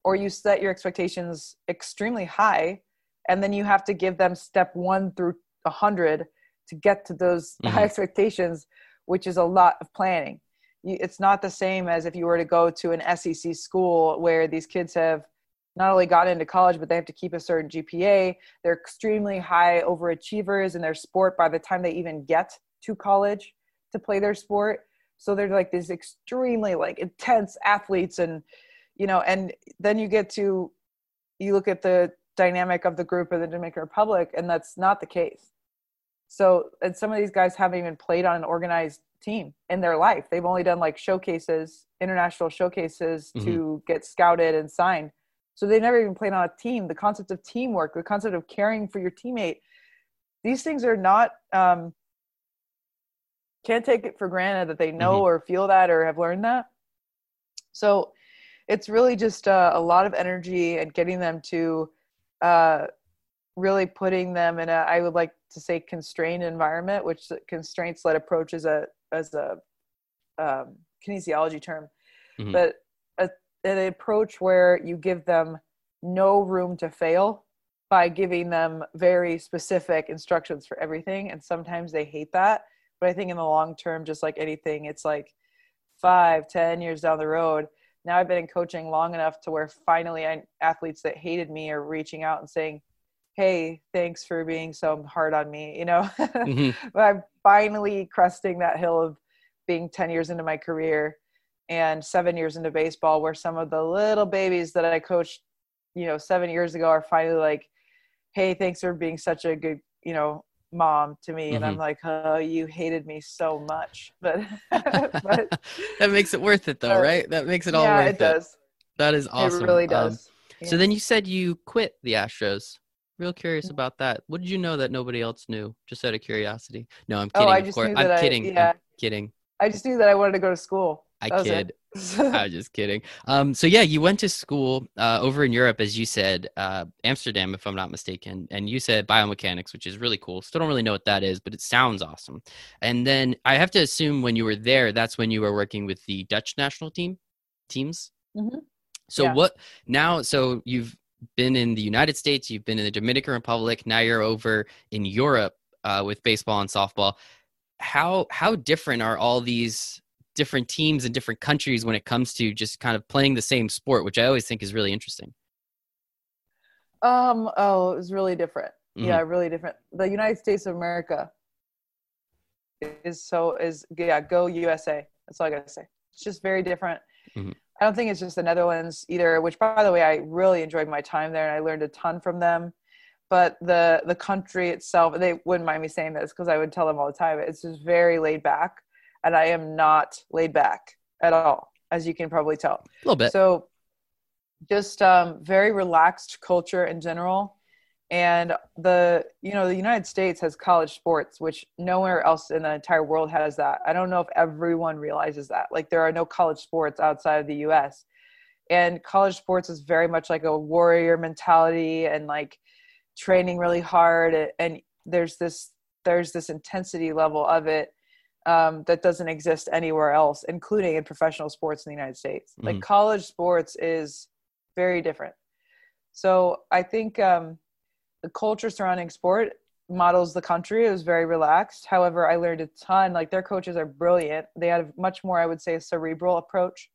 B: or you set your expectations extremely high and then you have to give them step one through a hundred to get to those mm-hmm. high expectations which is a lot of planning it's not the same as if you were to go to an sec school where these kids have not only got into college, but they have to keep a certain GPA. They're extremely high overachievers in their sport by the time they even get to college to play their sport. So they're like these extremely like intense athletes and you know, and then you get to you look at the dynamic of the group of the Dominican Republic, and that's not the case. So, and some of these guys haven't even played on an organized team in their life. They've only done like showcases, international showcases mm-hmm. to get scouted and signed. So they never even played on a team. The concept of teamwork, the concept of caring for your teammate, these things are not um, can't take it for granted that they know mm-hmm. or feel that or have learned that. So it's really just uh, a lot of energy and getting them to uh, really putting them in a I would like to say constrained environment, which constraints led approach is a as a um, kinesiology term, mm-hmm. but an approach where you give them no room to fail by giving them very specific instructions for everything. And sometimes they hate that. But i think in the long term just like anything it's like five ten years down the road now i've been in coaching long enough to where finally I, athletes that hated me are reaching out and saying hey thanks for being so hard on me you know? Mm-hmm. but i'm finally cresting that hill of being 10 years into my career and seven years into baseball where some of the little babies that i coached you know seven years ago are finally like hey thanks for being such a good you know mom to me mm-hmm. and i'm mm-hmm. like oh you hated me so much but,
A: but that makes it worth it though uh, right that makes it all yeah, worth it, it
B: does
A: that is awesome
B: it really um, does um,
A: yeah. so then you said you quit the astros real curious mm-hmm. about that what did you know that nobody else knew just out of curiosity no i'm kidding oh, I just of course i'm kidding yeah. I'm kidding
B: i just knew that i wanted to go to school
A: I kid. I was just kidding. Um, so yeah, you went to school uh, over in Europe, as you said, uh, Amsterdam, if I'm not mistaken, and you said biomechanics, which is really cool. Still don't really know what that is, but it sounds awesome. And then I have to assume when you were there, that's when you were working with the Dutch national team teams. Mm-hmm. So yeah. what now? So you've been in the United States, you've been in the Dominican Republic, now you're over in Europe uh, with baseball and softball. How how different are all these different teams in different countries when it comes to just kind of playing the same sport, which I always think is really interesting.
B: Um, oh, it was really different. Mm-hmm. Yeah, really different. The United States of America is so is yeah, go USA. That's all I gotta say. It's just very different. Mm-hmm. I don't think it's just the Netherlands either, which by the way, I really enjoyed my time there and I learned a ton from them. But the the country itself, they wouldn't mind me saying this because I would tell them all the time. It's just very laid back and I am not laid back at all, as you can probably tell.
A: A little bit.
B: So, just um, very relaxed culture in general. And the you know the United States has college sports, which nowhere else in the entire world has that. I don't know if everyone realizes that. Like there are no college sports outside of the U.S. And college sports is very much like a warrior mentality and like training really hard. And there's this there's this intensity level of it um, that doesn't exist anywhere else, including in professional sports in the United States. Mm-hmm. Like college sports is very different. So I think um, the culture surrounding sport models the country. It was very relaxed. However, I learned a ton. Like their coaches are brilliant. They had a much more, I would say, a cerebral approach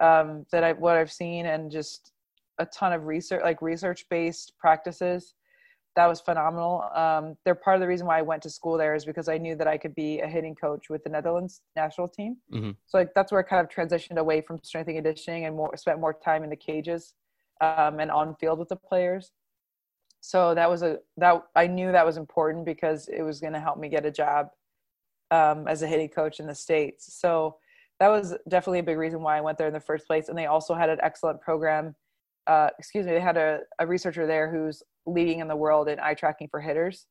B: um, that I what I've seen, and just a ton of research, like research based practices that was phenomenal. Um, they're part of the reason why I went to school there is because I knew that I could be a hitting coach with the Netherlands national team. Mm-hmm. So like that's where I kind of transitioned away from strength and conditioning and more spent more time in the cages um, and on field with the players. So that was a that I knew that was important because it was going to help me get a job um, as a hitting coach in the states. So that was definitely a big reason why I went there in the first place. And they also had an excellent program. Uh, excuse me, they had a, a researcher there who's leading in the world in eye tracking for hitters.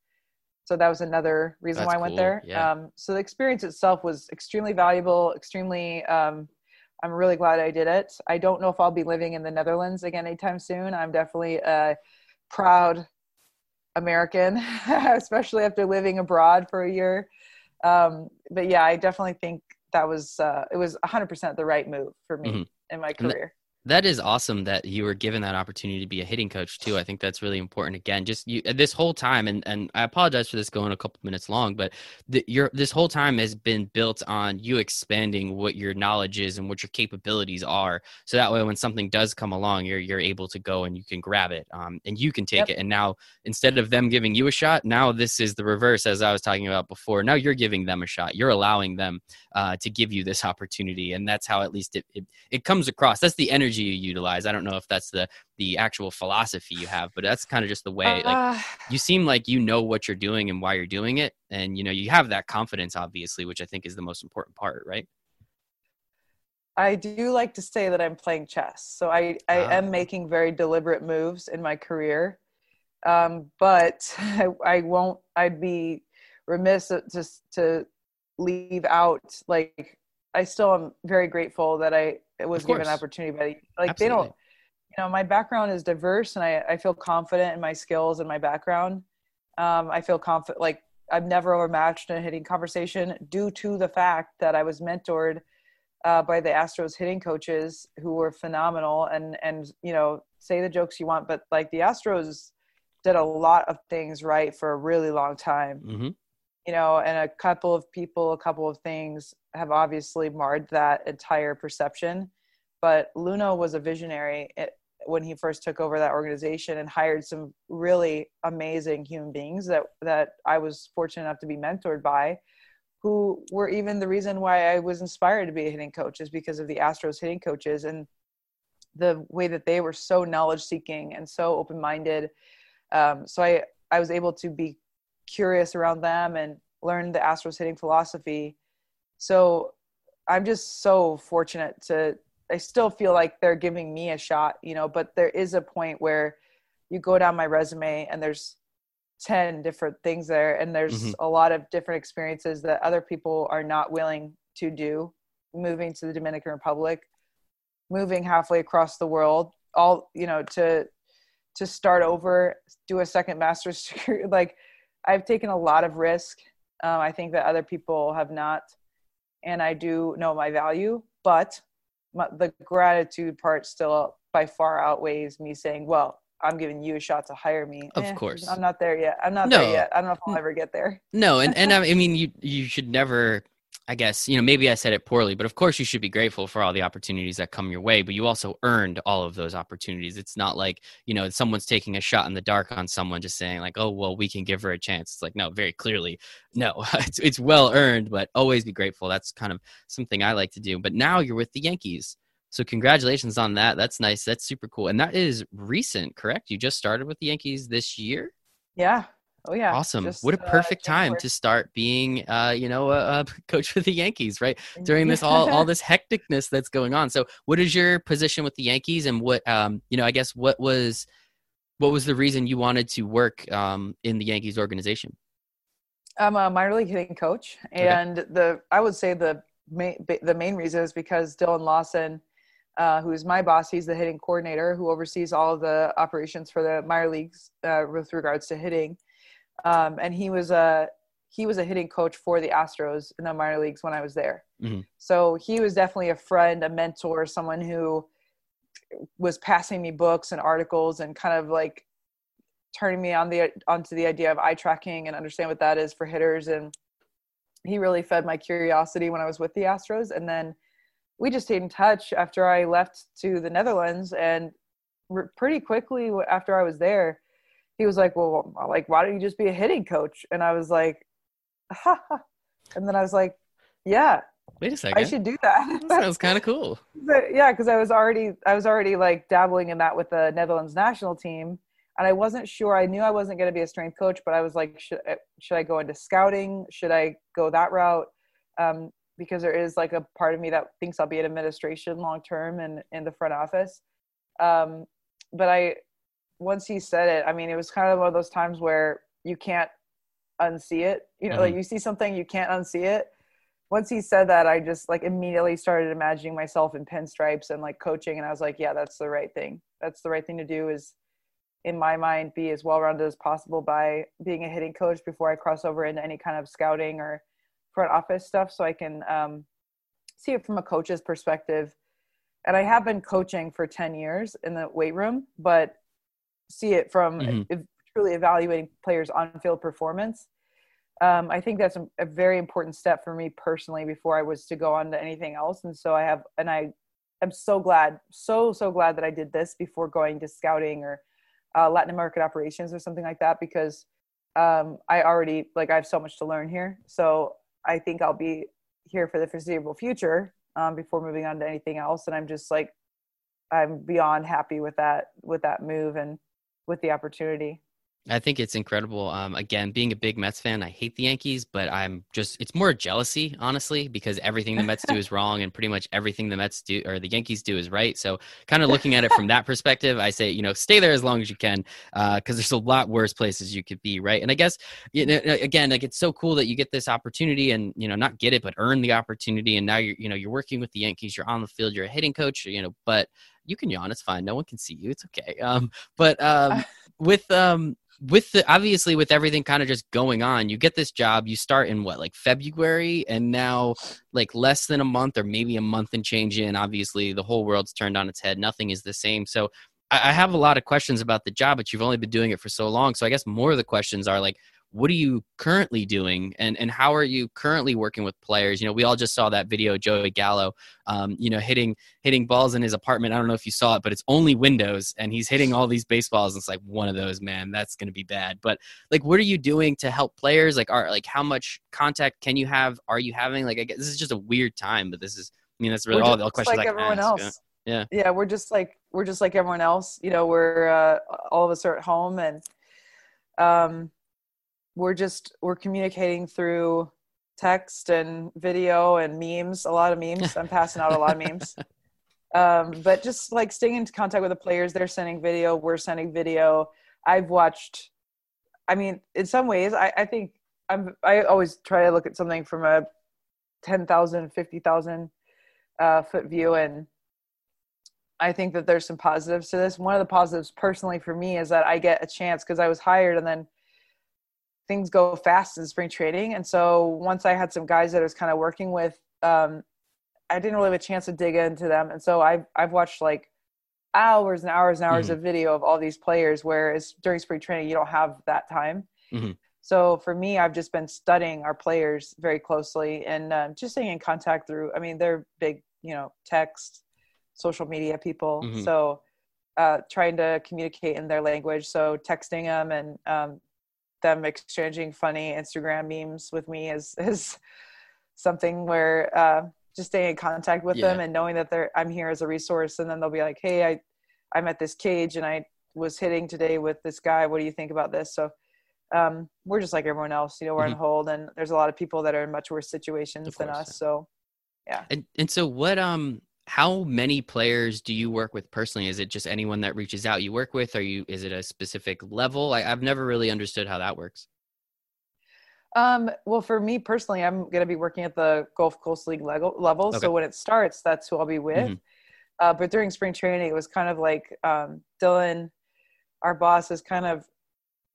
B: So that was another reason That's why I went there. Yeah. Um, so the experience itself was extremely valuable, extremely. Um, I'm really glad I did it. I don't know if I'll be living in the Netherlands again anytime soon. I'm definitely a proud American, especially after living abroad for a year. Um, but yeah, I definitely think that was uh, it was 100% the right move for me mm-hmm. in my career
A: that is awesome that you were given that opportunity to be a hitting coach too. I think that's really important. Again, just you, this whole time, and and I apologize for this going a couple minutes long, but the, your this whole time has been built on you expanding what your knowledge is and what your capabilities are. So that way, when something does come along, you're you're able to go and you can grab it, um, and you can take yep. it. And now instead of them giving you a shot, now this is the reverse, as I was talking about before. Now you're giving them a shot. You're allowing them uh, to give you this opportunity, and that's how at least it, it it comes across. That's the energy you utilize. I don't know if that's the the actual philosophy you have, but that's kind of just the way. Like uh, you seem like you know what you're doing and why you're doing it, and you know you have that confidence, obviously, which I think is the most important part, right?
B: I do like to say that I'm playing chess, so I I uh, am making very deliberate moves in my career, um, but I, I won't. I'd be remiss to to leave out like I still am very grateful that I was given an opportunity by like Absolutely. they don't you know my background is diverse and I, I feel confident in my skills and my background um, i feel confident like i've never overmatched in a hitting conversation due to the fact that i was mentored uh, by the astros hitting coaches who were phenomenal and and you know say the jokes you want but like the astros did a lot of things right for a really long time mm-hmm. You know and a couple of people a couple of things have obviously marred that entire perception but Luhnow was a visionary when he first took over that organization and hired some really amazing human beings that that I was fortunate enough to be mentored by who were even the reason why I was inspired to be a hitting coach is because of the Astros hitting coaches and the way that they were so knowledge seeking and so open minded. Um, so I I was able to be curious around them and learn the Astros hitting philosophy. So I'm just so fortunate to I still feel like they're giving me a shot, you know, but there is a point where you go down my resume and there's 10 different things there and there's mm-hmm. a lot of different experiences that other people are not willing to do moving to the Dominican Republic, moving halfway across the world, all, you know, to to start over, do a second master's degree. like I've taken a lot of risk. Um, I think that other people have not and I do know my value, but my, the gratitude part still by far outweighs me saying, well, I'm giving you a shot to hire me.
A: Of eh, course.
B: I'm not there yet. I'm not no. there yet. I don't know if I'll ever get there.
A: No, and, and I mean you you should never I guess, you know, maybe I said it poorly, but of course you should be grateful for all the opportunities that come your way, but you also earned all of those opportunities. It's not like, you know, someone's taking a shot in the dark on someone just saying like, "Oh, well, we can give her a chance." It's like, no, very clearly, no. it's it's well earned, but always be grateful. That's kind of something I like to do. But now you're with the Yankees. So congratulations on that. That's nice. That's super cool. And that is recent, correct? You just started with the Yankees this year?
B: Yeah. Oh yeah.
A: Awesome. Just, what a uh, perfect uh, time to start being uh, you know, a, a, coach for the Yankees, right? During this all all this hecticness that's going on. So what is your position with the Yankees and what um, you know, I guess what was what was the reason you wanted to work um, in the Yankees organization?
B: I'm a minor league hitting coach, and okay. the I would say the main the main reason is because Dillon Lawson uh, who is my boss. He's the hitting coordinator who oversees all of the operations for the minor leagues uh, with regards to hitting. Um, and he was a he was a hitting coach for the Astros in the minor leagues when I was there. Mm-hmm. So he was definitely a friend, a mentor, someone who was passing me books and articles and kind of like turning me on the onto the idea of eye tracking and understand what that is for hitters and he really fed my curiosity when I was with the Astros and then we just stayed in touch after I left to the Netherlands, and pretty quickly after I was there, he was like, "Well, like, why don't you just be a hitting coach?" And I was like, ha, ha. and then I was like, "Yeah,
A: wait a second,
B: I should do that."
A: that sounds kind of cool.
B: But, yeah, because I was already I was already like dabbling in that with the Netherlands national team, and I wasn't sure. I knew I wasn't going to be a strength coach, but I was like, should should I go into scouting? Should I go that route? Um, because there is like a part of me that thinks I'll be in administration long term and in the front office. Um, but I, once he said it, I mean, it was kind of one of those times where you can't unsee it. You know, mm-hmm. like you see something, you can't unsee it. Once he said that, I just like immediately started imagining myself in pinstripes and like coaching, and I was like, yeah, that's the right thing. That's the right thing to do. Is in my mind be as well rounded as possible by being a hitting coach before I cross over into any kind of scouting or front office stuff so I can um, see it from a coach's perspective. And I have been coaching for 10 years in the weight room, but see it from mm-hmm. truly evaluating players' on field performance. Um, I think that's a, a, very important step for me personally before I was to go on to anything else. And so I have, and I am so glad, so, so glad that I did this before going to scouting or uh, Latin American operations or something like that because um, I already, like, I have so much to learn here. So I think I'll be here for the foreseeable future um, before moving on to anything else. And I'm just like, I'm beyond happy with that with that move and with the opportunity.
A: I think it's incredible. Um, again, being a big Mets fan, I hate the Yankees, but I'm just, it's more jealousy, honestly, because everything the Mets do is wrong and pretty much everything the Mets do or the Yankees do is right. So, kind of looking at it from that perspective, I say, you know, stay there as long as you can because uh, there's a lot worse places you could be, right? And I guess, you know, again, like it's so cool that you get this opportunity and, you know, not get it, but earn the opportunity. And now you're, you know, you're working with the Yankees, you're on the field, you're a hitting coach, you know, but you can yawn, it's fine. No one can see you. It's okay. Um, but um, with, um, with the obviously with everything kind of just going on you get this job you start in what like february and now like less than a month or maybe a month and change in obviously the whole world's turned on its head nothing is the same so I, I have a lot of questions about the job but you've only been doing it for so long so i guess more of the questions are like what are you currently doing? And, and how are you currently working with players? You know we all just saw that video joey gallo um, you know hitting hitting balls in his apartment. I don't know if you saw it but it's only windows and he's hitting all these baseballs. And it's like one of those man that's going to be bad. But like what are you doing to help players? Like are like how much contact can you have? Are you having like I guess this is just a weird time but this is i mean that's really all the questions
B: like everyone
A: ask,
B: else. yeah. yeah. Yeah we're just like we're just like everyone else. You know we're uh, all of us are at home and um we're just we're communicating through text and video and memes a lot of memes. I'm passing out a lot of memes. Um, but just like staying in contact with the players they're sending video we're sending video. I've watched i mean in some ways i, I think i'm i always try to look at something from a 10000 50000 uh, foot view and i think that there's some positives to this. One of the positives personally for me is that i get a chance because i was hired and then things go fast in spring training. And so once I had some guys that I was kind of working with, um, I didn't really have a chance to dig into them. And so I've, I've watched like hours and hours and hours mm-hmm. of video of all these players, whereas during spring training, you don't have that time. Mm-hmm. So for me, I've just been studying our players very closely and um, just staying in contact through, I mean, they're big, you know, text, social media people. Mm-hmm. So uh, trying to communicate in their language. So texting them and um, them exchanging funny Instagram memes with me is is something where uh, just staying in contact with yeah. them and knowing that they're I'm here as a resource, and then they'll be like, "Hey, I I'm at this cage and I was hitting today with this guy. What do you think about this?" So um, we're just like everyone else, you know, we're mm-hmm. on hold, and there's a lot of people that are in much worse situations than us. So yeah.
A: And and so what um how many players do you work with personally? Is it just anyone that reaches out you work with? Are you is it a specific level? I, have never really understood how that works.
B: Um, well for me personally i'm going to be working at the gulf coast league level, level okay. so when it starts that's who i'll be with. Mm-hmm. uh, but during spring training it was kind of like um, dillon our boss is kind of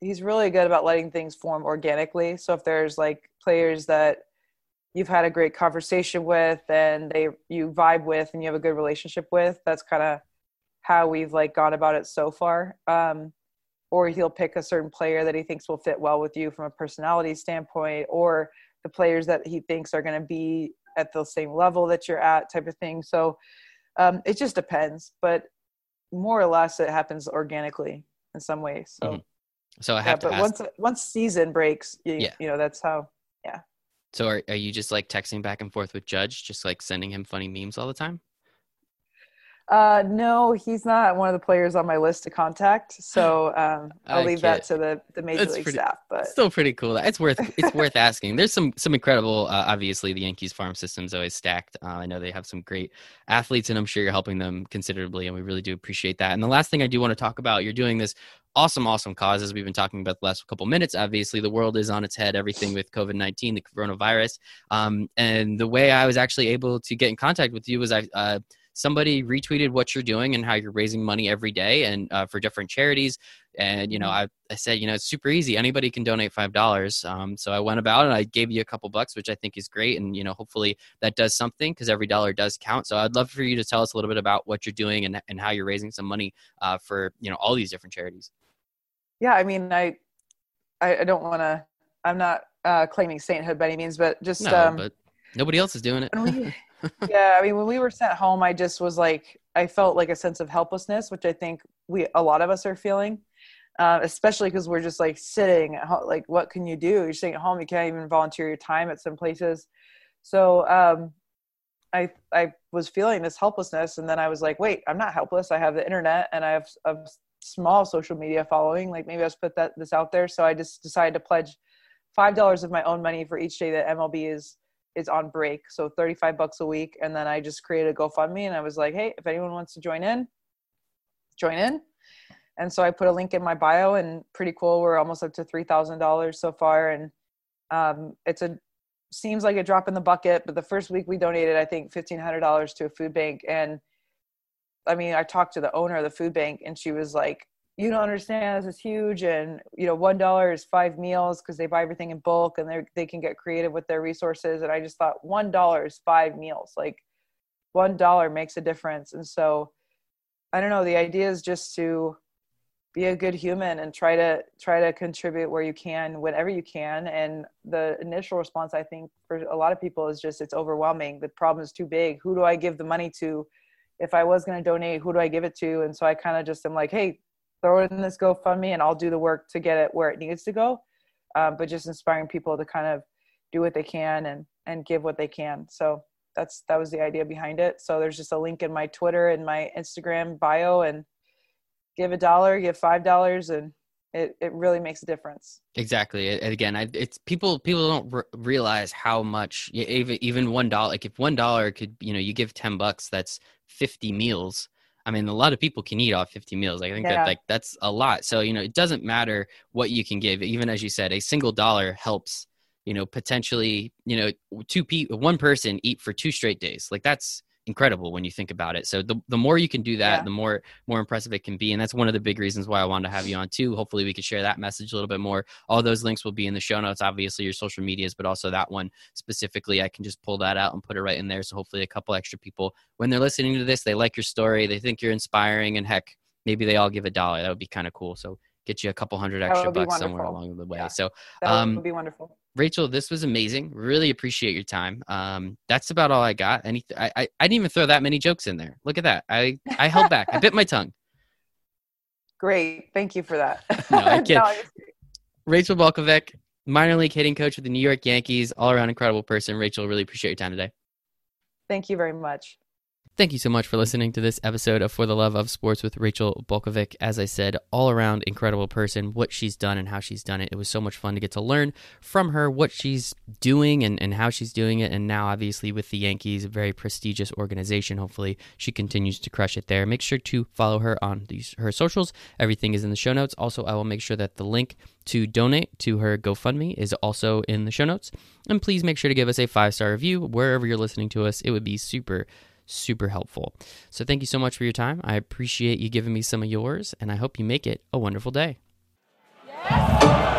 B: he's really good about letting things form organically. So if there's like players that you've had a great conversation with and they you vibe with and you have a good relationship with that's kind of how we've like gone about it so far um, or he'll pick a certain player that he thinks will fit well with you from a personality standpoint or the players that he thinks are going to be at the same level that you're at type of thing so um, it just depends but more or less it happens organically in some ways so mm-hmm.
A: so i have
B: yeah,
A: to
B: but
A: ask-
B: once once season breaks you, yeah. you know that's how yeah
A: so are, are you just like texting back and forth with Judge, just like sending him funny memes all the time?
B: Uh, no, he's not one of the players on my list to contact. So um, I'll leave that to the, the major league
A: pretty,
B: staff. But
A: still pretty cool. It's worth it's worth asking. There's some some incredible. Uh, obviously, the Yankees farm system's always stacked. Uh, I know they have some great athletes, and I'm sure you're helping them considerably, and we really do appreciate that. And the last thing I do want to talk about, you're doing this awesome, awesome causes we've been talking about the last couple minutes. Obviously, the world is on its head, everything with COVID 19, the coronavirus. Um, and the way I was actually able to get in contact with you was I, uh, somebody retweeted what you're doing and how you're raising money every day and uh, for different charities. And you know mm-hmm. I, I said you know it's super easy. Anybody can donate five dollars. Um, so i went about and i gave you a couple bucks which i think is great. And you know hopefully that does something because every dollar does count. So i'd love for you to tell us a little bit about what you're doing and, and how you're raising some money uh, for you know all these different charities.
B: Yeah i mean i i, I don't want to i'm not uh, claiming sainthood by any means but just
A: no,
B: um,
A: but nobody else is doing it.
B: We, yeah, I mean, when we were sent home, I just was like, I felt like a sense of helplessness, which I think we a lot of us are feeling, uh, especially because we're just like sitting. Like, what can you do? You're sitting at home. You can't even volunteer your time at some places. So um, I I was feeling this helplessness, and then I was like, wait, I'm not helpless. I have the internet, and I have, a small social media following. Like maybe I just put that this out there. So I just decided to pledge five dollars of my own money for each day that MLB is is on break. So 35 bucks a week. And then I just created a GoFundMe and I was like, hey, if anyone wants to join in, join in. And so I put a link in my bio and pretty cool. We're almost up to $3,000 so far. And um, it's a, seems like a drop in the bucket, but the first week we donated, I think $1,500 to a food bank. And I mean, I talked to the owner of the food bank and she was like, you don't understand this is huge and you know one dollar is five meals because they buy everything in bulk and they they can get creative with their resources and i just thought one dollar is five meals like one dollar makes a difference and so i don't know the idea is just to be a good human and try to try to contribute where you can whenever you can and the initial response i think for a lot of people is just it's overwhelming the problem is too big who do i give the money to? If i was going to donate who do i give it to? And so i kind of just am like hey throw it in this GoFundMe and I'll do the work to get it where it needs to go. Um, but just inspiring people to kind of do what they can and and give what they can. So that's that was the idea behind it. So there's just a link in my Twitter and my Instagram bio and give a dollar, give five dollars, and it, it really makes a difference.
A: Exactly. And again, I, it's people people don't r- realize how much even even one dollar. Like if one dollar could, you know, you give ten bucks, that's fifty meals I mean, a lot of people can eat off 50 meals. I think yeah. that like that's a lot. So, you know, it doesn't matter what you can give. Even as you said, a single dollar helps, you know, potentially, you know, two people, one person eat for two straight days. Like that's incredible when you think about it. So the, the more you can do that, yeah. the more more impressive it can be. And that's one of the big reasons why I wanted to have you on too. Hopefully we could share that message a little bit more. All those links will be in the show notes, obviously your social medias, but also that one specifically. I can just pull that out and put it right in there. So hopefully a couple extra people when they're listening to this, they like your story, they think you're inspiring and heck, maybe they all give a dollar. That would be kind of cool. So get you a couple hundred extra bucks wonderful. somewhere along the way. Yeah. So
B: that um, would be wonderful.
A: Rachel, this was amazing. Really appreciate your time. Um, that's about all I got. Any, I, I, I didn't even throw that many jokes in there. Look at that. I I held back. I bit my tongue.
B: Great. Thank you for that.
A: no, I can't. no, Rachel Balkovec, minor league hitting coach with the New York Yankees, all around incredible person. Rachel, really appreciate your time today.
B: Thank you very much.
A: Thank you so much for listening to this episode of For the Love of Sports with Rachel Balkovec. As I said, all around incredible person, what she's done and how she's done it. It was so much fun to get to learn from her what she's doing and, and how she's doing it. And now, obviously, with the Yankees, a very prestigious organization. Hopefully, she continues to crush it there. Make sure to follow her on these, her socials. Everything is in the show notes. Also, I will make sure that the link to donate to her GoFundMe is also in the show notes. And please make sure to give us a five star review wherever you're listening to us. It would be super super helpful. So thank you so much for your time. I appreciate you giving me some of yours, and I hope you make it a wonderful day. Yes.